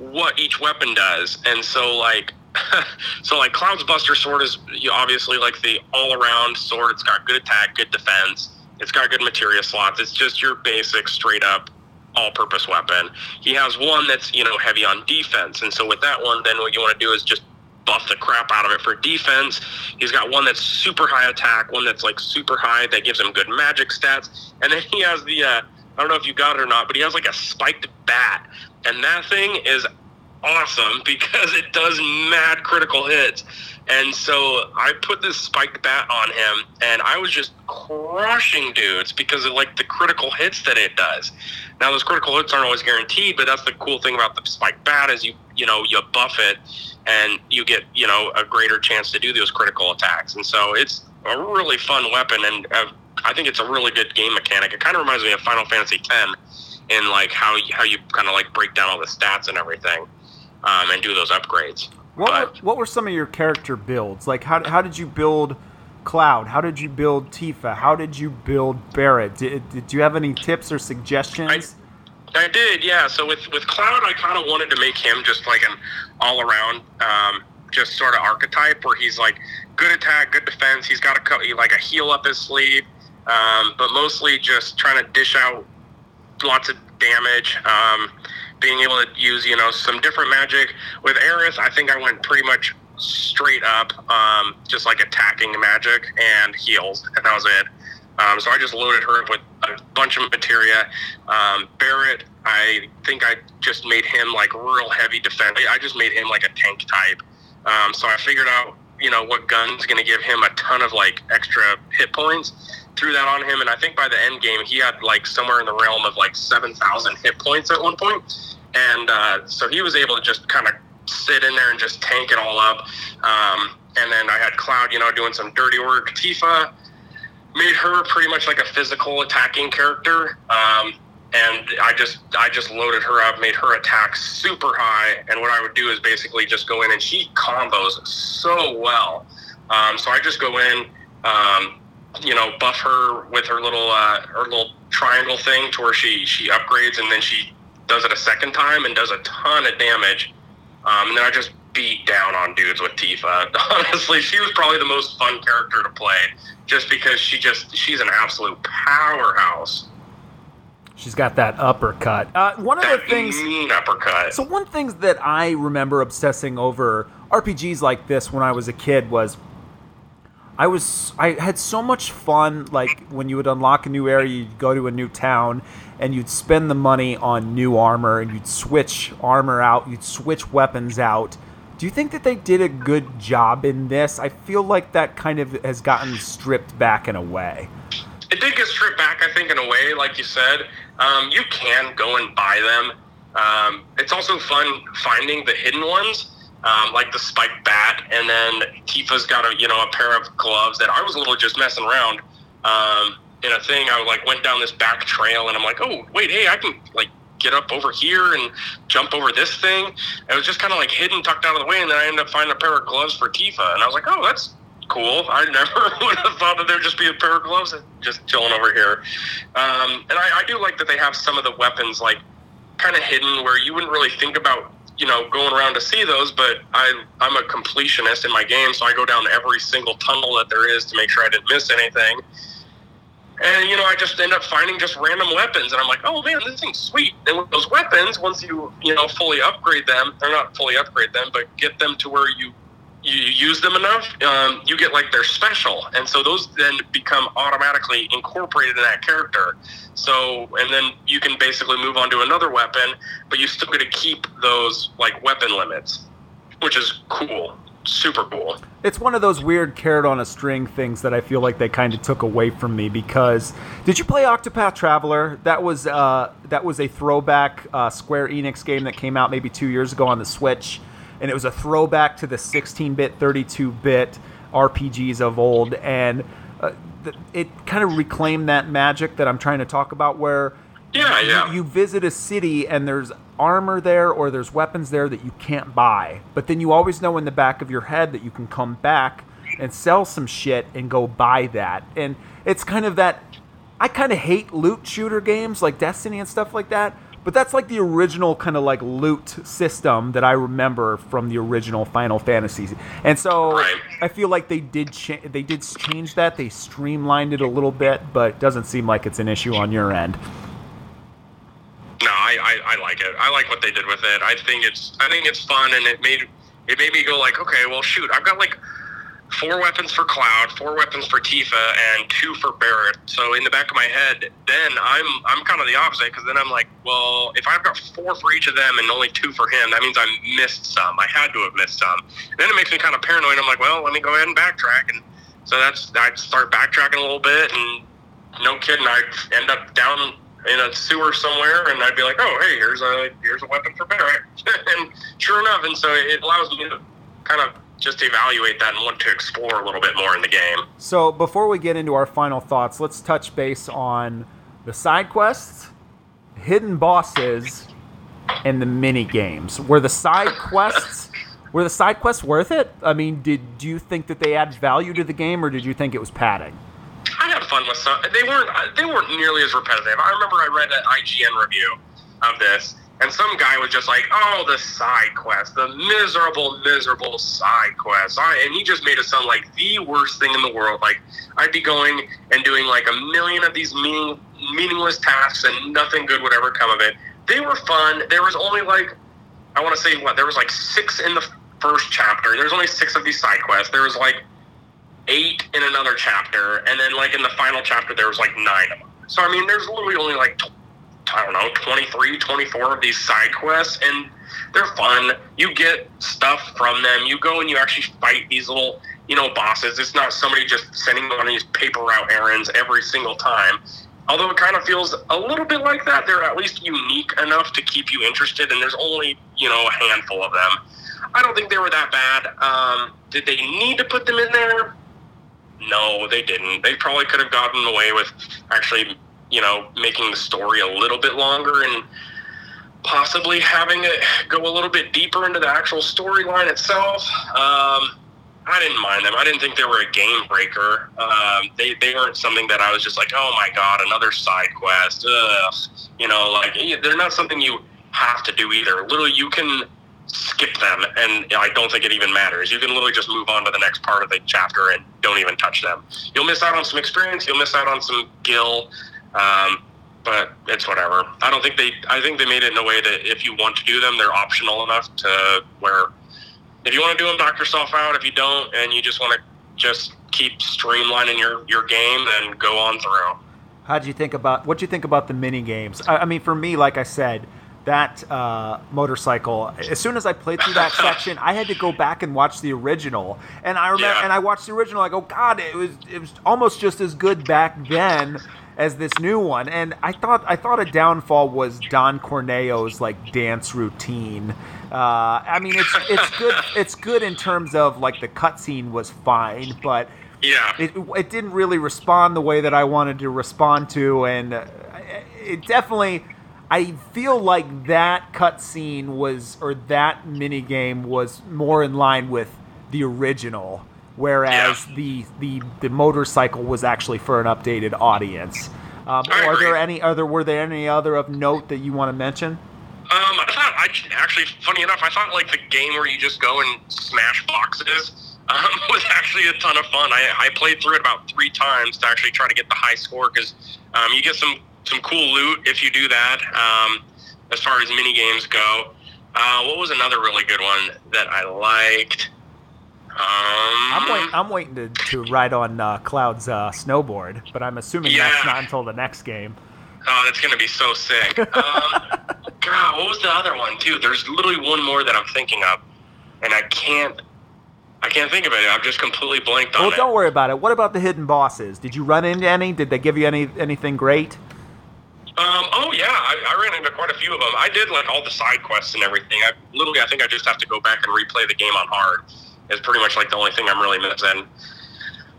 S5: what each weapon does and so like so like cloud's buster sword is obviously like the all-around sword. It's got good attack good defense. It's got good materia slots. It's just your basic straight up all-purpose weapon. He has one that's you know heavy on defense. And so with that one then what you want to do is just buff the crap out of it for defense. He's got one that's super high attack one that's like super high that gives him good magic stats. And then he has the uh, I don't know if you got it or not, but he has like a spiked bat, and that thing is awesome because it does mad critical hits. And so I put this spiked bat on him, and I was just crushing dudes because of like the critical hits that it does. Now those critical hits aren't always guaranteed, but that's the cool thing about the spiked bat is you you know you buff it, and you get you know a greater chance to do those critical attacks. And so it's a really fun weapon, and uh, I think it's a really good game mechanic. It kind of reminds me of Final Fantasy X in like how how you kind of like break down all the stats and everything, um, and do those upgrades.
S1: What were, what were some of your character builds? Like how how did you build Cloud? How did you build Tifa? How did you build Barret? Did, did you have any tips or suggestions?
S5: I did, yeah. So with with Cloud, I kind of wanted to make him just like an all around, um, just sort of archetype where he's like good attack, good defense. He's got a like a heal up his sleeve, um, but mostly just trying to dish out lots of damage. Um, being able to use you know some different magic with Aerith, I think I went pretty much straight up, um, just like attacking magic and heals, and that was it. Um, so I just loaded her up with a bunch of materia. Um, Barret, I think I just made him like real heavy defense. I just made him like a tank type. Um, so I figured out, you know, what gun's going to give him a ton of like extra hit points. Threw that on him, and I think by the end game, he had like somewhere in the realm of like 7,000 hit points at one. And uh, so he was able to just kind of sit in there and just tank it all up. Um, and then I had Cloud, you know, doing some dirty work. Tifa, made her pretty much like a physical attacking character. Um, and I just I just loaded her up, made her attack super high, and what I would do is basically just go in and she combos so well. Um, so I just go in, um, you know, buff her with her little uh, her little triangle thing to where she she upgrades, and then she does it a second time and does a ton of damage. Um, and then I just beat down on dudes with Tifa. Honestly, she was probably the most fun character to play, just because she just she's an absolute powerhouse.
S1: She's got that uppercut. Uh, one of the things.
S5: mean uppercut.
S1: So one things that I remember obsessing over RPGs like this when I was a kid was I was I had so much fun like when you would unlock a new area, you'd go to a new town and you'd spend the money on new armor and you'd switch armor out, you'd switch weapons out. Do you think that they did a good job in this? I feel like that kind of has gotten stripped back in a way.
S5: it did get stripped back, I think, in a way, like you said. Um, you can go and buy them. Um, it's also fun finding the hidden ones, um, like the spiked bat, and then Tifa's got a you know a pair of gloves that I was a little just messing around. Um, in a thing. I like went down this back trail, and I'm like, oh wait, hey, I can like get up over here and jump over this thing. And it was just kind of like hidden, tucked out of the way, and then I ended up finding a pair of gloves for Tifa, and I was like, oh, that's cool. I never would have thought that there'd just be a pair of gloves just chilling over here. Um, and I, I do like that they have some of the weapons like kind of hidden where you wouldn't really think about you know going around to see those but I, i'm a completionist in my game so i go down every single tunnel that there is to make sure i didn't miss anything. And you know i just end up finding just random weapons and i'm like oh man this thing's sweet. And with those weapons once you you know fully upgrade them they're not fully upgrade them but get them to where you you use them enough, um, you get like their special, and so those then become automatically incorporated in that character. So, and then you can basically move on to another weapon, but you still get to keep those like weapon limits, which is cool, super cool.
S1: It's one of those weird carrot on a string things that I feel like they kind of took away from me because did you play Octopath Traveler? That was uh, that was a throwback uh, Square Enix game that came out maybe two years ago on the Switch and it was a throwback to the 16-bit, 32-bit RPGs of old, and uh, th- it kind of reclaimed that magic that I'm trying to talk about, where
S5: Yeah,
S1: you-
S5: yeah.
S1: you visit a city and there's armor there or there's weapons there that you can't buy, but then you always know in the back of your head that you can come back and sell some shit and go buy that, and it's kind of that. I kind of hate loot shooter games like Destiny and stuff like that, but that's like the original kind of like loot system that I remember from the original Final Fantasy. And so
S5: Right.
S1: I feel like they did cha- they did change that. They streamlined it a little bit, but it doesn't seem like it's an issue on your end.
S5: No, I, I, I like it. I like what they did with it. I think it's I think it's fun, and it made it made me go like, okay, well, shoot, I've got like four weapons for Cloud, four weapons for Tifa, and two for Barret. So in the back of my head, then I'm I'm kind of the opposite because then I'm like, well, if I've got four for each of them and only two for him, that means I missed some. I had to have missed some. And then it makes me kind of paranoid. I'm like, well, let me go ahead and backtrack, and so that's I'd start backtracking a little bit, and no kidding, I'd end up down in a sewer somewhere, and I'd be like, "Oh, hey, here's a here's a weapon for Barret," and sure enough, and so it allows me to kind of just evaluate that and want to explore a little bit more in the game.
S1: So before we get into our final thoughts, let's touch base on the side quests, hidden bosses, and the mini games. Were the side quests were the side quests worth it? I mean, did do you think that they add value to the game, or did you think it was padding?
S5: I had fun with some. They weren't they weren't nearly as repetitive. I remember I read an IGN review of this, and some guy was just like, "Oh, the side quest, the miserable, miserable side quest," I, and he just made it sound like the worst thing in the world. Like I'd be going and doing like a million of these meaning, meaningless tasks, and nothing good would ever come of it. They were fun. There was only like I want to say what there was like six in the first chapter. There's only six of these side quests. There was like eight in another chapter, and then like in the final chapter there was like nine of them. So I mean, there's literally only like tw- I don't know 23, 24 of these side quests, and they're fun. You get stuff from them. You go and you actually fight these little you know bosses. It's not somebody just sending you on these paper route errands every single time. Although it kind of feels a little bit like that, they're at least unique enough to keep you interested, and there's only you know a handful of them. I don't think they were that bad. Um, did they need to put them in there? No, they didn't. They probably could have gotten away with actually, you know, making the story a little bit longer and possibly having it go a little bit deeper into the actual storyline itself. Um, I didn't mind them. I didn't think they were a game breaker. Um, they they weren't something that I was just like, oh my god, another side quest. Ugh. You know, like they're not something you have to do either. Literally, you can skip them, and I don't think it even matters. You can literally just move on to the next part of the chapter and don't even touch them. You'll miss out on some experience. You'll miss out on some gil, um, but it's whatever. I don't think they. I think they made it in a way that if you want to do them, they're optional enough to where if you want to do them, knock yourself out. If you don't, and you just want to just keep streamlining your your game, then go on through.
S1: How'd you think about what would you think about the mini games? I, I mean, for me, like I said, that uh, motorcycle. As soon as I played through that section, I had to go back and watch the original. And I remember,
S5: Yeah.
S1: and I watched the original. I go, God, it was it was almost just as good back then as this new one. And I thought I thought a downfall was Don Corneo's like dance routine. Uh, I mean, it's it's good. It's good in terms of like the cutscene was fine, but
S5: Yeah.
S1: it, it didn't really respond the way that I wanted to respond to, and uh, it definitely. I feel like that cutscene was, or that mini game was more in line with the original, whereas
S5: Yeah.
S1: the, the the motorcycle was actually for an updated audience. Um, are there any other? Were there any other of note that you want to mention?
S5: Um, I thought I actually, funny enough, I thought like the game where you just go and smash boxes um, was actually a ton of fun. I, I played through it about three times to actually try to get the high score because um, you get some some cool loot if you do that. Um, as far as mini games go, uh, what was another really good one that I liked? Um,
S1: I'm waiting. I'm waiting to, to ride on uh, Cloud's uh, snowboard, but I'm assuming that's not until the next game.
S5: Oh, that's gonna be so sick. Um, God, what was the other one too? There's literally one more that I'm thinking of, and I can't. I can't think of it. I've just completely blanked on
S1: Well,
S5: it.
S1: Well, don't worry about it. What about the hidden bosses? Did you run into any? Did they give you any anything great?
S5: Um, oh yeah, I, I ran into quite a few of them. I did like all the side quests and everything. I literally, I think I just have to go back and replay the game on hard. It's pretty much like the only thing I'm really missing.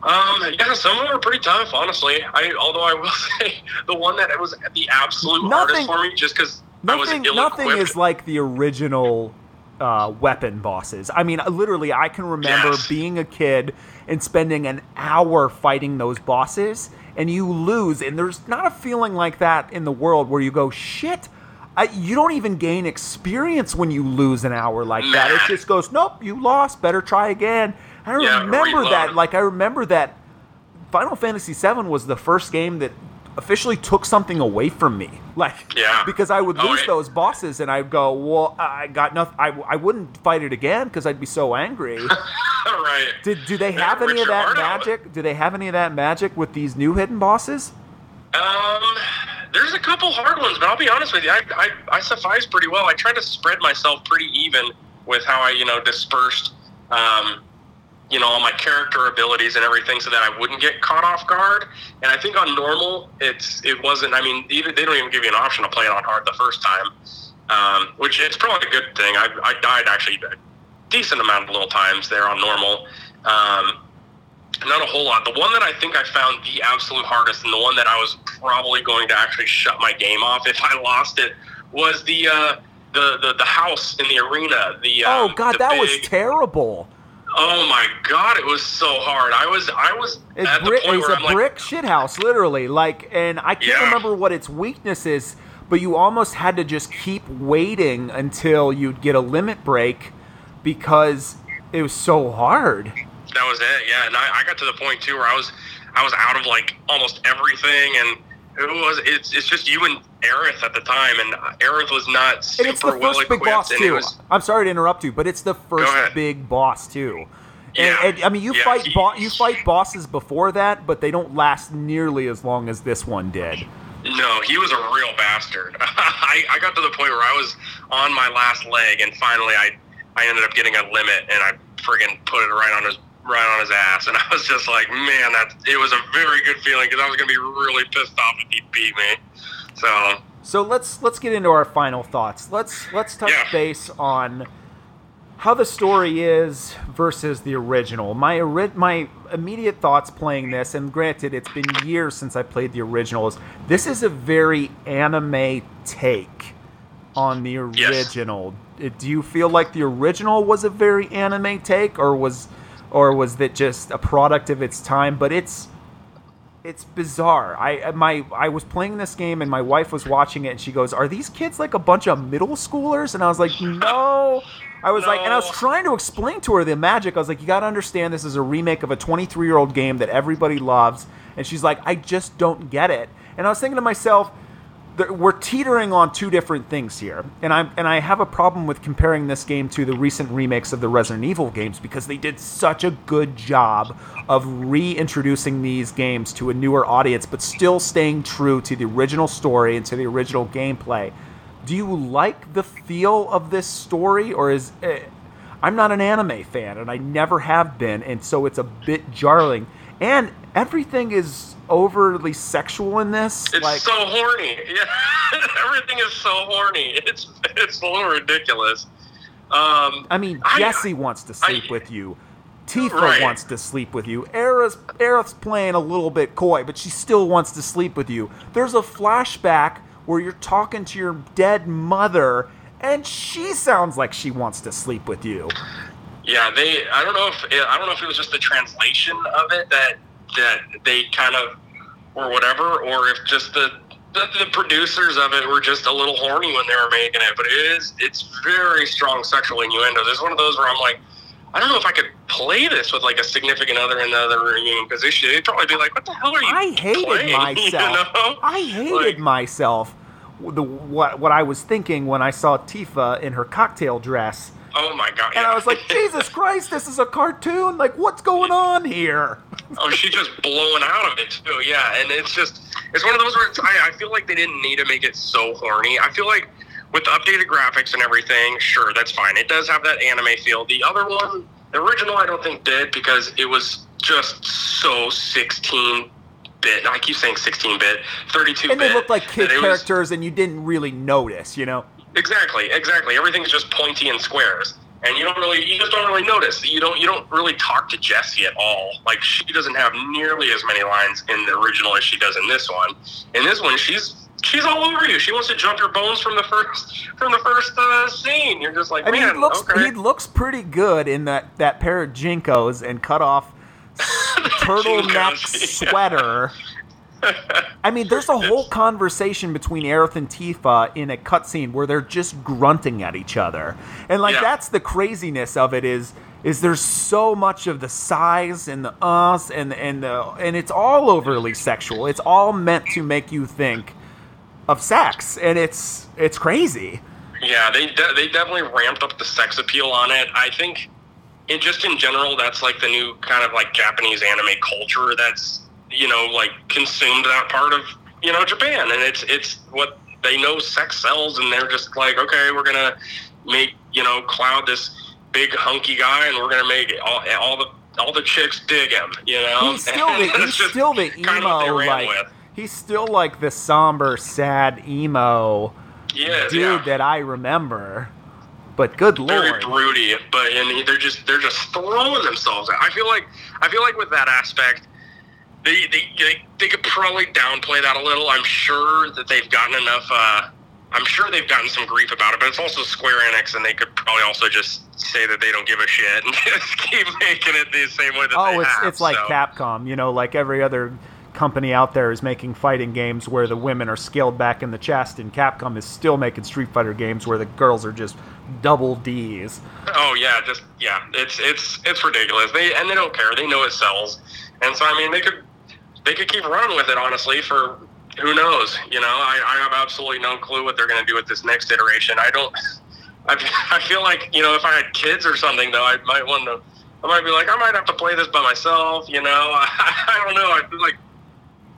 S5: Um, yeah, some of them are pretty tough, honestly. I, although I will say, the one that was the absolute
S1: Nothing-
S5: hardest for me, just because I was
S1: Nothing. Nothing is like the original uh, weapon bosses. I mean, literally, I can remember
S5: Yes.
S1: being a kid and spending an hour fighting those bosses, and you lose. And there's not a feeling like that in the world where you go, shit. I, you don't even gain experience when you lose an hour like that. It just goes, nope, you lost. Better try again. I
S5: Yeah,
S1: remember that. Like I remember that Final Fantasy VII was the first game that officially took something away from me. Like,
S5: Yeah.
S1: because I would
S5: Oh,
S1: lose those bosses and I'd go, well, I got nothing. I, I wouldn't fight it again because I'd be so angry.
S5: right.
S1: Did do they
S5: Yeah,
S1: have any
S5: rip
S1: of that
S5: out.
S1: magic? Do they have any of that magic with these new hidden bosses?
S5: Um, there's a couple hard ones, but I'll be honest with you, I, I, I suffice pretty well. I tried to spread myself pretty even with how I, you know, dispersed, um, you know, all my character abilities and everything, so that I wouldn't get caught off guard. And I think on normal, it's it wasn't. I mean, even they don't even give you an option to play it on hard the first time, um, which is probably a good thing. I, I died actually a decent amount of little times there on normal. Um, not a whole lot. The one that I think I found the absolute hardest, and the one that I was probably going to actually shut my game off if I lost it, was the uh, the, the the house in the arena. The
S1: oh
S5: um,
S1: God,
S5: the
S1: that was terrible.
S5: Oh my God, it was so hard. I was I was
S1: It's,
S5: at the
S1: brick,
S5: point
S1: it's
S5: where
S1: a
S5: I'm like,
S1: brick shithouse, literally. Like, and I can't
S5: Yeah.
S1: remember what its weakness is, but you almost had to just keep waiting until you'd get a limit break because it was so hard.
S5: That was it. Yeah, and I, I got to the point too where I was I was out of like almost everything, and it was it's it's just you and Aerith at the time, and Aerith was not
S1: And it's the
S5: well
S1: first big
S5: equipped,
S1: boss too.
S5: was
S1: I'm sorry to interrupt you, but it's the first big boss too.
S5: Yeah.
S1: And, and I mean, you
S5: Yeah,
S1: fight
S5: he-
S1: bo- you fight bosses before that, but they don't last nearly as long as this one did.
S5: No, he was a real bastard. I, I got to the point where I was on my last leg, and finally I, I ended up getting a limit, and I friggin' put it right on his right on his ass, and I was just like, man, that it was a very good feeling because I was gonna be really pissed off if he beat me. So
S1: So let's let's get into our final thoughts. Let's let's touch
S5: Yeah.
S1: base on how the story is versus the original. My ori- my immediate thoughts playing this, and granted, it's been years since I played the original. Is this is a very anime take on the original? Uh, Do you feel like the original was a very anime take, or was or was it just a product of its time? But it's it's bizarre. I my I was playing this game and my wife was watching it and she goes, "Are these kids like a bunch of middle schoolers?" And I was like, "No." I was like, and I was trying to explain to her the magic. I was like, "You got to understand this is a remake of a 23-year-old game that everybody loves." And she's like, "I just don't get it." And I was thinking to myself, we're teetering on two different things here, and I and I have a problem with comparing this game to the recent remakes of the Resident Evil games because they did such a good job of reintroducing these games to a newer audience, but still staying true to the original story and to the original gameplay. Do you like the feel of this story, or is eh, I'm not an anime fan, and I never have been, and so it's a bit jarring. And everything is overly sexual in this.
S5: it's
S1: like,
S5: so horny. Yeah, everything is so horny. It's it's a little ridiculous. Um,
S1: I mean,
S5: I-
S1: Jessie wants to sleep
S5: I-
S1: with you. Tifa
S3: Right.
S1: wants to sleep with you. Aerith's, Aerith's playing a little bit coy, but she still wants to sleep with you. There's a flashback where you're talking to your dead mother, and she sounds like she wants to sleep with you.
S5: Yeah, they. I don't know if I don't know if it was just the translation of it that that they kind of or whatever, or if just the the, the producers of it were just a little horny when they were making it. But it is it's very strong sexual innuendo. There's one of those where I'm like, I don't know if I could play this with like a significant other in the other room position. They'd probably be like, "What the hell are you?"
S1: I hated
S5: playing?"
S1: myself.
S5: You know?
S1: I hated
S5: Like-
S1: myself. The, what, what I was thinking when I saw Tifa in her cocktail dress.
S5: Oh my god!
S1: And
S5: yeah.
S1: I was like, Jesus Christ, this is a cartoon. Like, what's going on here?
S5: Oh, she's just blowing out of it too. Yeah, and it's just it's one of those where I, I feel like they didn't need to make it so horny. I feel like with the updated graphics and everything, sure, that's fine. It does have that anime feel. The other one, the original, I don't think did because it was just so 16 bit. I keep saying 16 bit, 32 bit.
S1: And they looked like kid
S5: it was-
S1: characters, and you didn't really notice, you know?
S5: Exactly, exactly. Everything's just pointy and squares, and you don't really, you just don't really notice. You don't, you don't really talk to Jessie at all. Like she doesn't have nearly as many lines in the original as she does in this one. In this one, she's she's all over you. She wants to jump your bones from the first from the first uh, scene. You're just like,
S1: I mean,
S5: man,
S1: he looks
S5: okay.
S1: he looks pretty good in that, that pair of JNCOs and cut off turtleneck sweater. I mean, there's a whole conversation between Aerith and Tifa in a cutscene where they're just grunting at each other, and like
S5: Yeah.
S1: that's the craziness of it is is there's so much of the sighs and the uhs and and the and it's all overly sexual. It's all meant to make you think of sex, and it's it's crazy.
S5: Yeah, they de- they definitely ramped up the sex appeal on it. I think, in just in general, that's like the new kind of like Japanese anime culture that's you know like consumed that part of you know Japan, and it's it's what they know sex sells, and they're just like, okay, we're gonna make you know Cloud this big hunky guy, and we're gonna make all, all the all the chicks dig him. You know,
S1: He's still the, he's still the emo like
S5: with.
S1: he's still like the somber, sad emo
S5: Yes,
S1: dude
S5: yeah.
S1: that I remember. But good
S5: very
S1: lord,
S5: broody, but and they're just they're just throwing themselves. Out. I feel like I feel like with that aspect, they they they, they could probably downplay that a little. I'm sure that they've gotten enough. Uh, I'm sure they've gotten some grief about it, but it's also Square Enix, and they could probably also just say that they don't give a shit and just keep making it the same way that
S1: oh,
S5: they
S1: it's
S5: have.
S1: it's like
S5: so.
S1: Capcom, you know, like every other company out there is making fighting games where the women are scaled back in the chest, and Capcom is still making Street Fighter games where the girls are just double D's.
S5: Oh yeah, just yeah, it's it's it's ridiculous. They and they don't care. They know it sells, and so I mean they could they could keep running with it honestly for who knows. You know, I, I have absolutely no clue what they're going to do with this next iteration. I don't. I, I feel like you know if I had kids or something though, I might want to. I might be like I might have to play this by myself. You know, I, I don't know. I feel like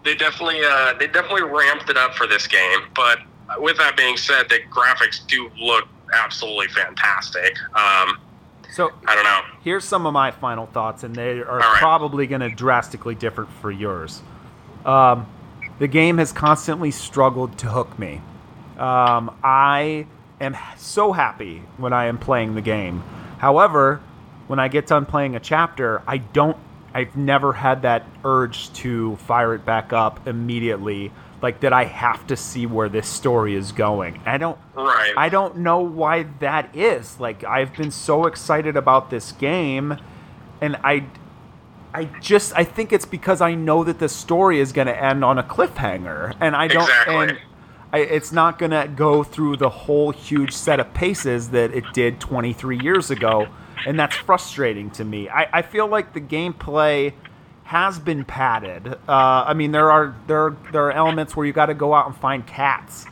S5: they definitely uh, they definitely ramped it up for this game. But with that being said, the graphics do look absolutely fantastic. Um,
S1: So
S5: I don't know.
S1: here's some of my final thoughts, and they are
S5: right.
S1: probably going to drastically differ for yours. Um, the game has constantly struggled to hook me. Um, I am so happy when I am playing the game. However, when I get done playing a chapter, I don't. I've never had that urge to fire it back up immediately, like that. I have to see where this story is going. I don't.
S5: Right.
S1: I don't know why that is. Like I've been so excited about this game and I I just I think it's because I know that the story is going to end on a cliffhanger and I don't
S5: Exactly.
S1: and I, it's not going to go through the whole huge set of paces that it did 23 years ago and that's frustrating to me. I, I feel like the gameplay has been padded. Uh, I mean, there are there are, there are elements where you got to go out and find cats.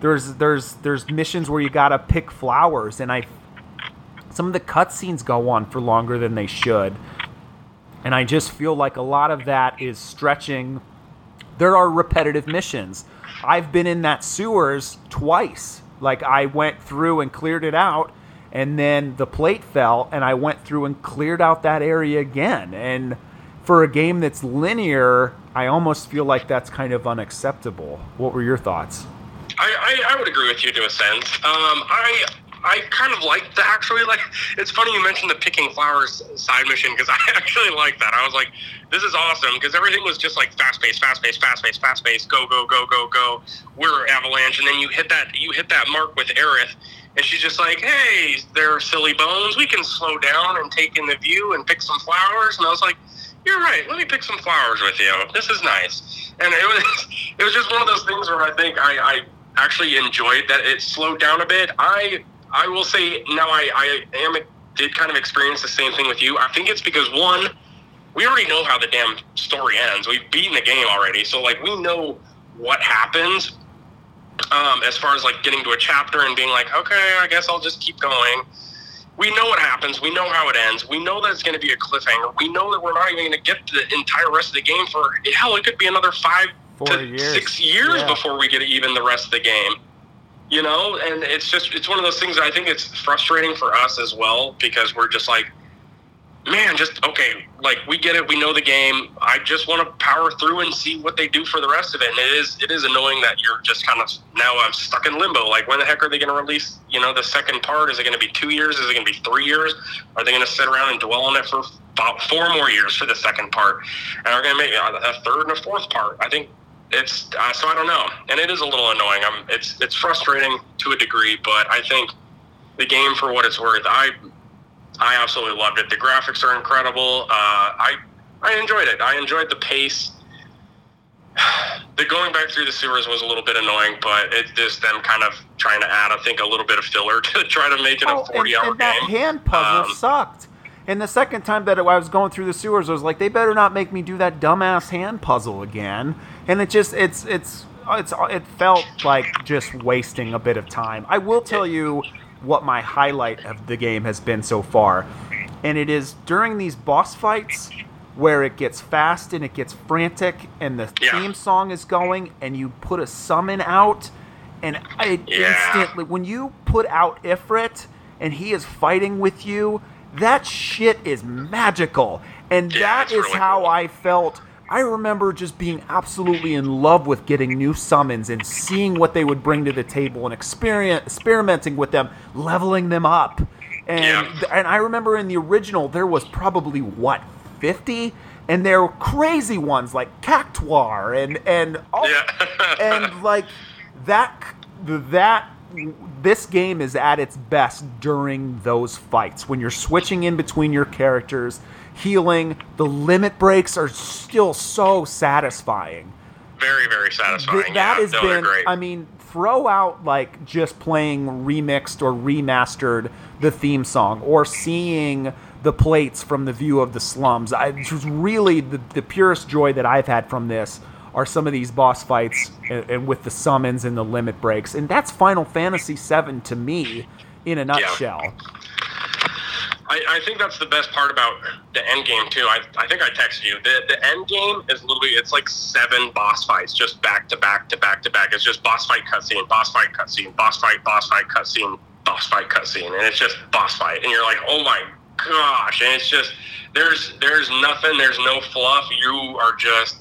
S1: There's there's there's missions where you got to pick flowers, and I some of the cutscenes go on for longer than they should, and I just feel like a lot of that is stretching. There are repetitive missions. I've been in that sewers twice. Like I went through and cleared it out, and then the plate fell, and I went through and cleared out that area again. And for a game that's linear, I almost feel like that's kind of unacceptable. What were your thoughts?
S5: I, I, I would agree with you to a sense. Um, I I kind of liked the actually like. It's funny you mentioned the picking flowers side mission because I actually like that. I was like, this is awesome because everything was just like fast paced, fast paced, fast paced, fast paced. Go go go go go. We're avalanche, and then you hit that you hit that mark with Aerith. And she's just like, "Hey, there are silly bones. We can slow down and take in the view and pick some flowers." And I was like, "You're right. Let me pick some flowers with you. This is nice." And it was it was just one of those things where I think I, I actually enjoyed that it slowed down a bit. I I will say now I, I am did kind of experience the same thing with you. I think it's because one, we already know how the damn story ends. We've beaten the game already, so like we know what happens. Um, as far as like getting to a chapter and being like, okay, I guess I'll just keep going. We know what happens. We know how it ends. We know that it's going to be a cliffhanger. We know that we're not even going to get the entire rest of the game for hell. It could be another five to
S1: years.
S5: six years
S1: Yeah.
S5: before we get even the rest of the game. You know, and it's just it's one of those things. that I think it's frustrating for us as well because we're just like, man, just okay. Like we get it. We know the game. I just want to power through and see what they do for the rest of it. And it is it is annoying that you're just kind of now I'm stuck in limbo. Like when the heck are they going to release? You know, the second part. Is it going to be two years? Is it going to be three years? Are they going to sit around and dwell on it for about four more years for the second part? And are going to make a third and a fourth part? I think it's uh, so I don't know, and it is a little annoying. I'm it's it's frustrating to a degree, but I think the game for what it's worth, I I absolutely loved it. The graphics are incredible. Uh, I I enjoyed it. I enjoyed the pace. The going back through the sewers was a little bit annoying, but it just them kind of trying to add, I think, a little bit of filler to try to make it
S1: Oh,
S5: a forty-hour
S1: and that hand puzzle
S5: Um,
S1: sucked. And the second time that I was going through the sewers, I was like, they better not make me do that dumbass hand puzzle again. And it just, it's, it's, it's, it felt like just wasting a bit of time. I will tell you what my highlight of the game has been so far, and it is during these boss fights where it gets fast and it gets frantic, and the
S5: Yeah.
S1: theme song is going, and you put a summon out, and I
S5: Yeah.
S1: instantly when you put out Ifrit and he is fighting with you, that shit is magical. And
S5: Yeah,
S1: that is
S5: really
S1: how
S5: cool.
S1: I felt. I remember just being absolutely in love with getting new summons and seeing what they would bring to the table and experimenting with them, leveling them up. And
S5: Yeah.
S1: and I remember in the original there was probably what 50 and there were crazy ones like Cactuar and and all,
S5: Yeah.
S1: and like that that this game is at its best during those fights when you're switching in between your characters healing. The limit breaks are still so satisfying.
S5: Very, very satisfying.
S1: Th- that
S5: yeah,
S1: has
S5: no,
S1: been
S5: great.
S1: i mean throw out like just playing remixed or remastered the theme song or seeing the plates from the view of the slums. I, it was really the, the purest joy that i've had from this are some of these boss fights and, and with the summons and the limit breaks. And that's final fantasy 7 to me in a nutshell
S5: I, I think that's the best part about the end game too. I, I think I texted you. The the end game is literally it's like seven boss fights just back to back to back to back. It's just boss fight cutscene, boss fight cutscene, boss fight, boss fight cutscene, boss fight cutscene, and it's just boss fight. And you're like, oh my gosh! And it's just there's there's nothing, there's no fluff. You are just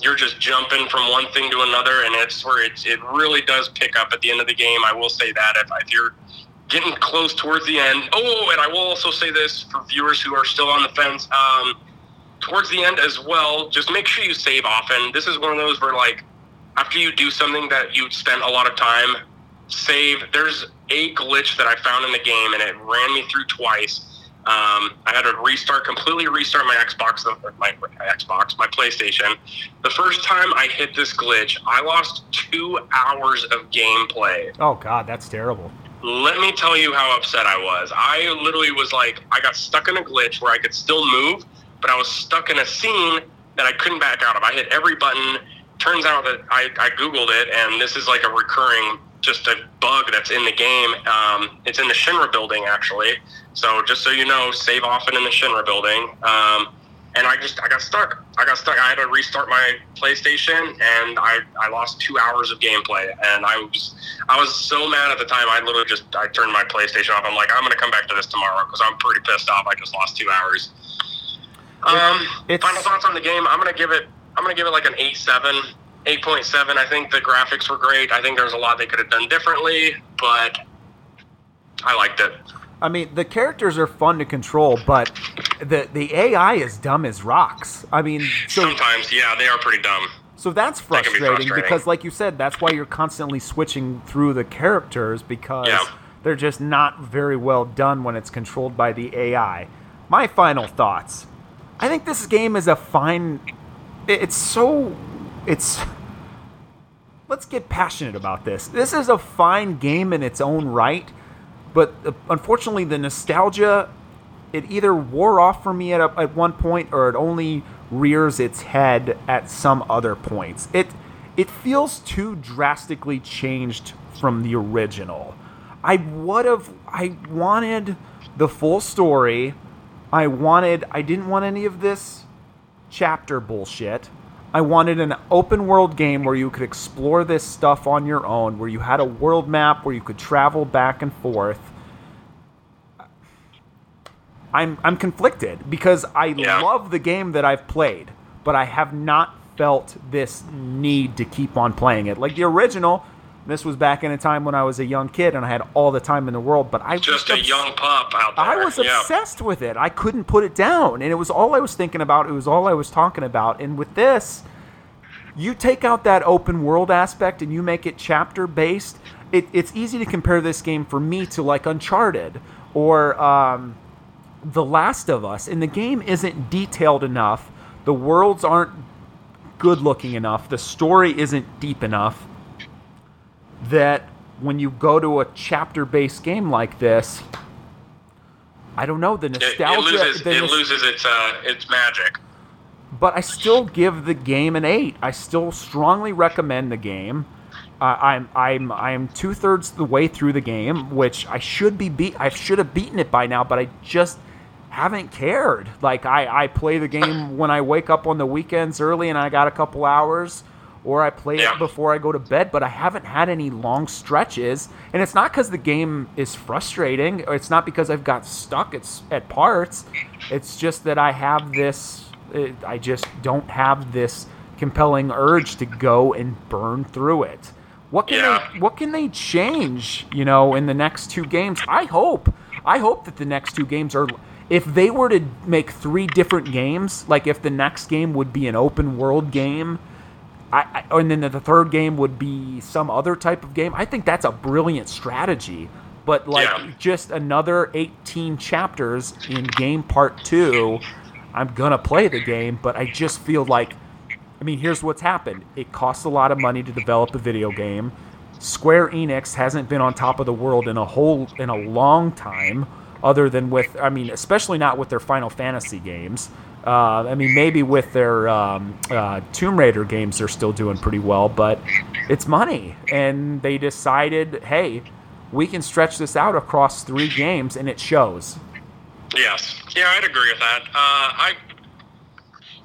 S5: you're just jumping from one thing to another, and it's where it really does pick up at the end of the game. I will say that if, if you're getting close towards the end. Oh, and I will also say this for viewers who are still on the fence. Um, towards the end as well, just make sure you save often. This is one of those where, like, after you do something that you spent a lot of time, save. There's a glitch that I found in the game, and it ran me through twice. Um, I had to restart, completely restart my Xbox, my Xbox, my PlayStation. The first time I hit this glitch, I lost two hours of gameplay
S1: oh god that's terrible
S5: let me tell you how upset I was. I literally was like, I got stuck in a glitch where I could still move, but I was stuck in a scene that I couldn't back out of. I hit every button. Turns out that I, I Googled it, and this is like a recurring, just a bug that's in the game. Um, it's in the Shinra building, actually. So just so you know, save often in the Shinra building. Um, and I just I got stuck. I got stuck. I had to restart my PlayStation, and I, I lost two hours of gameplay. And I was I was so mad at the time. I literally just I turned my PlayStation off. I'm like, I'm gonna come back to this tomorrow because I'm pretty pissed off. I just lost two hours. Um,
S1: it's-
S5: final thoughts on the game. I'm gonna give it. I'm gonna give it like an eight seven. 8.7. I think the graphics were great. I think there's a lot they could have done differently, but I liked it.
S1: I mean, the characters are fun to control, but the the AI is dumb as rocks. I mean, so
S5: Sometimes, yeah, they are pretty dumb.
S1: so that's
S5: That be
S1: frustrating,
S5: frustrating.
S1: because, like you said, that's why you're constantly switching through the characters because
S5: Yeah.
S1: they're just not very well done when it's controlled by the AI. My final thoughts: I think this game is a fine. It's so. It's. Let's get passionate about this. This is a fine game in its own right, but uh, unfortunately, the nostalgia it either wore off for me at, a, at one point or it only rears its head at some other points. It it feels too drastically changed from the original. I would have I wanted the full story. I wanted I didn't want any of this chapter bullshit. I wanted an open world game where you could explore this stuff on your own, where you had a world map where you could travel back and forth. I'm I'm conflicted because I
S5: Yeah.
S1: love the game that I've played, but I have not felt this need to keep on playing it. Like the original, this was back in a time when I was a young kid and I had all the time in the world, but I was
S5: Just a young pup out there.
S1: I was
S5: yeah.
S1: obsessed with it. I couldn't put it down, and it was all I was thinking about. It was all I was talking about. And with this, you take out that open world aspect and you make it chapter based. It, it's easy to compare this game for me to like Uncharted or um, The Last of Us, and the game isn't detailed enough. The worlds aren't good looking enough. The story isn't deep enough that when you go to a chapter based game like this, I don't know the nostalgia.
S5: it loses.
S1: the
S5: It
S1: nos-
S5: loses its uh, its magic.
S1: but I still give the game an eight. I still strongly recommend the game. Uh, I'm I'm I'm two thirds the way through the game, which I should be beat. I should have beaten it by now, but I just haven't cared. Like I I play the game when I wake up on the weekends early and I got a couple hours, or I play
S5: Yeah.
S1: it before I go to bed. But I haven't had any long stretches, and it's not because the game is frustrating. Or it's not because I've got stuck at at parts. It's just that I have this. uh, I just don't have this compelling urge to go and burn through it. What can
S5: Yeah.
S1: they what can they change, you know, in the next two games? I hope. I hope that the next two games are if they were to make three different games, like if the next game would be an open world game, I, I and then the third game would be some other type of game. I think that's a brilliant strategy. But like
S5: Yeah.
S1: just another 18 chapters in game part 2, I'm going to play the game, but I just feel like I mean, here's what's happened. It costs a lot of money to develop a video game. Square Enix hasn't been on top of the world in a whole in a long time, other than with I mean, especially not with their Final Fantasy games. Uh, I mean, maybe with their um, uh, Tomb Raider games, they're still doing pretty well, but it's money, and they decided, hey, we can stretch this out across three games, and it shows.
S5: Yes. Yeah, I'd agree with that. Uh, I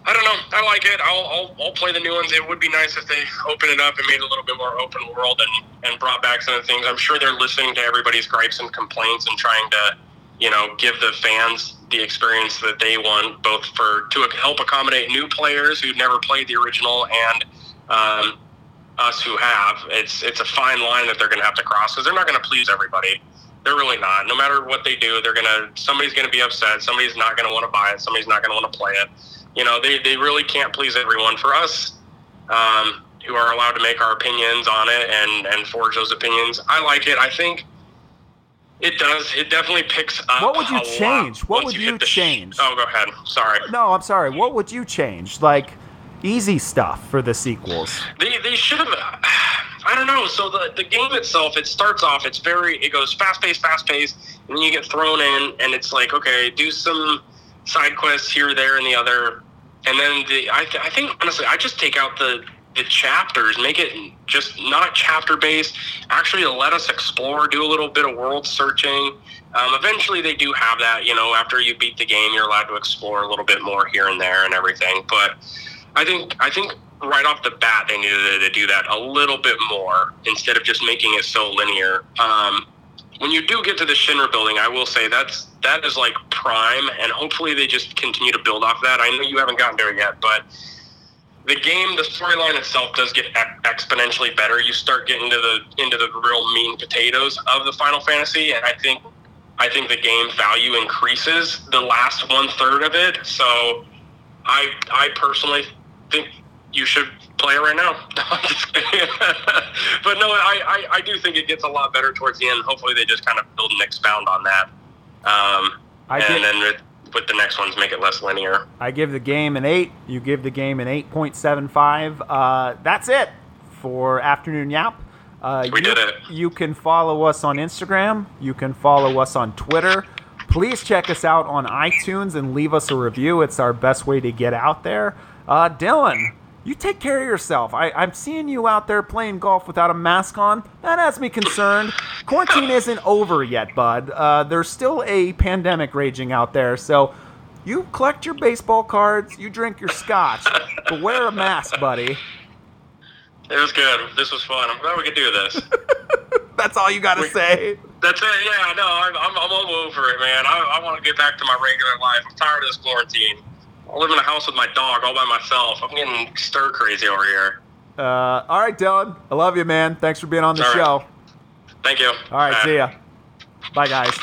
S5: I don't know. I like it. I'll, I'll I'll play the new ones. It would be nice if they opened it up and made it a little bit more open world and and brought back some of the things. I'm sure they're listening to everybody's gripes and complaints and trying to, you know, give the fans the experience that they want, both for to help accommodate new players who've never played the original and um, us who have. It's it's a fine line that they're going to have to cross because they're not going to please everybody. They're really not. No matter what they do, they're gonna somebody's gonna be upset. Somebody's not gonna want to buy it. Somebody's not gonna want to play it. You know, they, they really can't please everyone. For us, um, who are allowed to make our opinions on it and and forge those opinions, I like it. I think it does. It definitely picks up.
S1: What would you change? What would
S5: hit
S1: you
S5: the sh-
S1: change?
S5: oh, go ahead. Sorry.
S1: No, I'm sorry. What would you change? Like easy stuff for the sequels.
S5: They, they should have. I don't know. So the the game itself, it starts off. It's very. It goes fast paced, fast paced, and you get thrown in, and it's like, okay, do some side quests here, there, and the other, and then the. I, th- I think honestly, I just take out the the chapters, make it just not chapter based. Actually, let us explore, do a little bit of world searching. Um, eventually, they do have that. You know, after you beat the game, you're allowed to explore a little bit more here and there and everything. But I think I think right off the bat they needed to do that a little bit more instead of just making it so linear. Um, when you do get to the Shinra building, I will say that's that is like prime, and hopefully they just continue to build off that. I know you haven't gotten there yet, but the game, the storyline itself does get exponentially better. You start getting into the into the real mean potatoes of the Final Fantasy, and I think I think the game value increases the last one third of it. So I I personally think you should play it right now. but no, I, I, I do think it gets a lot better towards the end. Hopefully, they just kind of build and expound on that. Um,
S1: I
S5: and
S1: get-
S5: then with, with the next ones, make it less linear.
S1: I give the game an 8. You give the game an 8.75. Uh, that's it for Afternoon Yap. Uh,
S5: We
S1: you,
S5: did it.
S1: You can follow us on Instagram. You can follow us on Twitter. Please check us out on iTunes and leave us a review. It's our best way to get out there. Uh, Dylan, you take care of yourself. I, I'm seeing you out there playing golf without a mask on. That has me concerned. Quarantine isn't over yet, bud. Uh, there's still a pandemic raging out there. So you collect your baseball cards, you drink your scotch, but wear a mask, buddy.
S5: It was good. This was fun. I'm glad we could do this.
S1: That's all you got to say.
S5: That's it. Yeah, no, I'm, I'm, I'm all over it, man. I, I want to get back to my regular life. I'm tired of this quarantine. I live in a house with my dog all by myself. I'm getting stir crazy over here.
S1: Uh, all right, Dylan. I love you, man. Thanks for being on the
S5: All right.
S1: show.
S5: Thank you.
S1: All right,
S5: Bye.
S1: see ya. Bye, guys.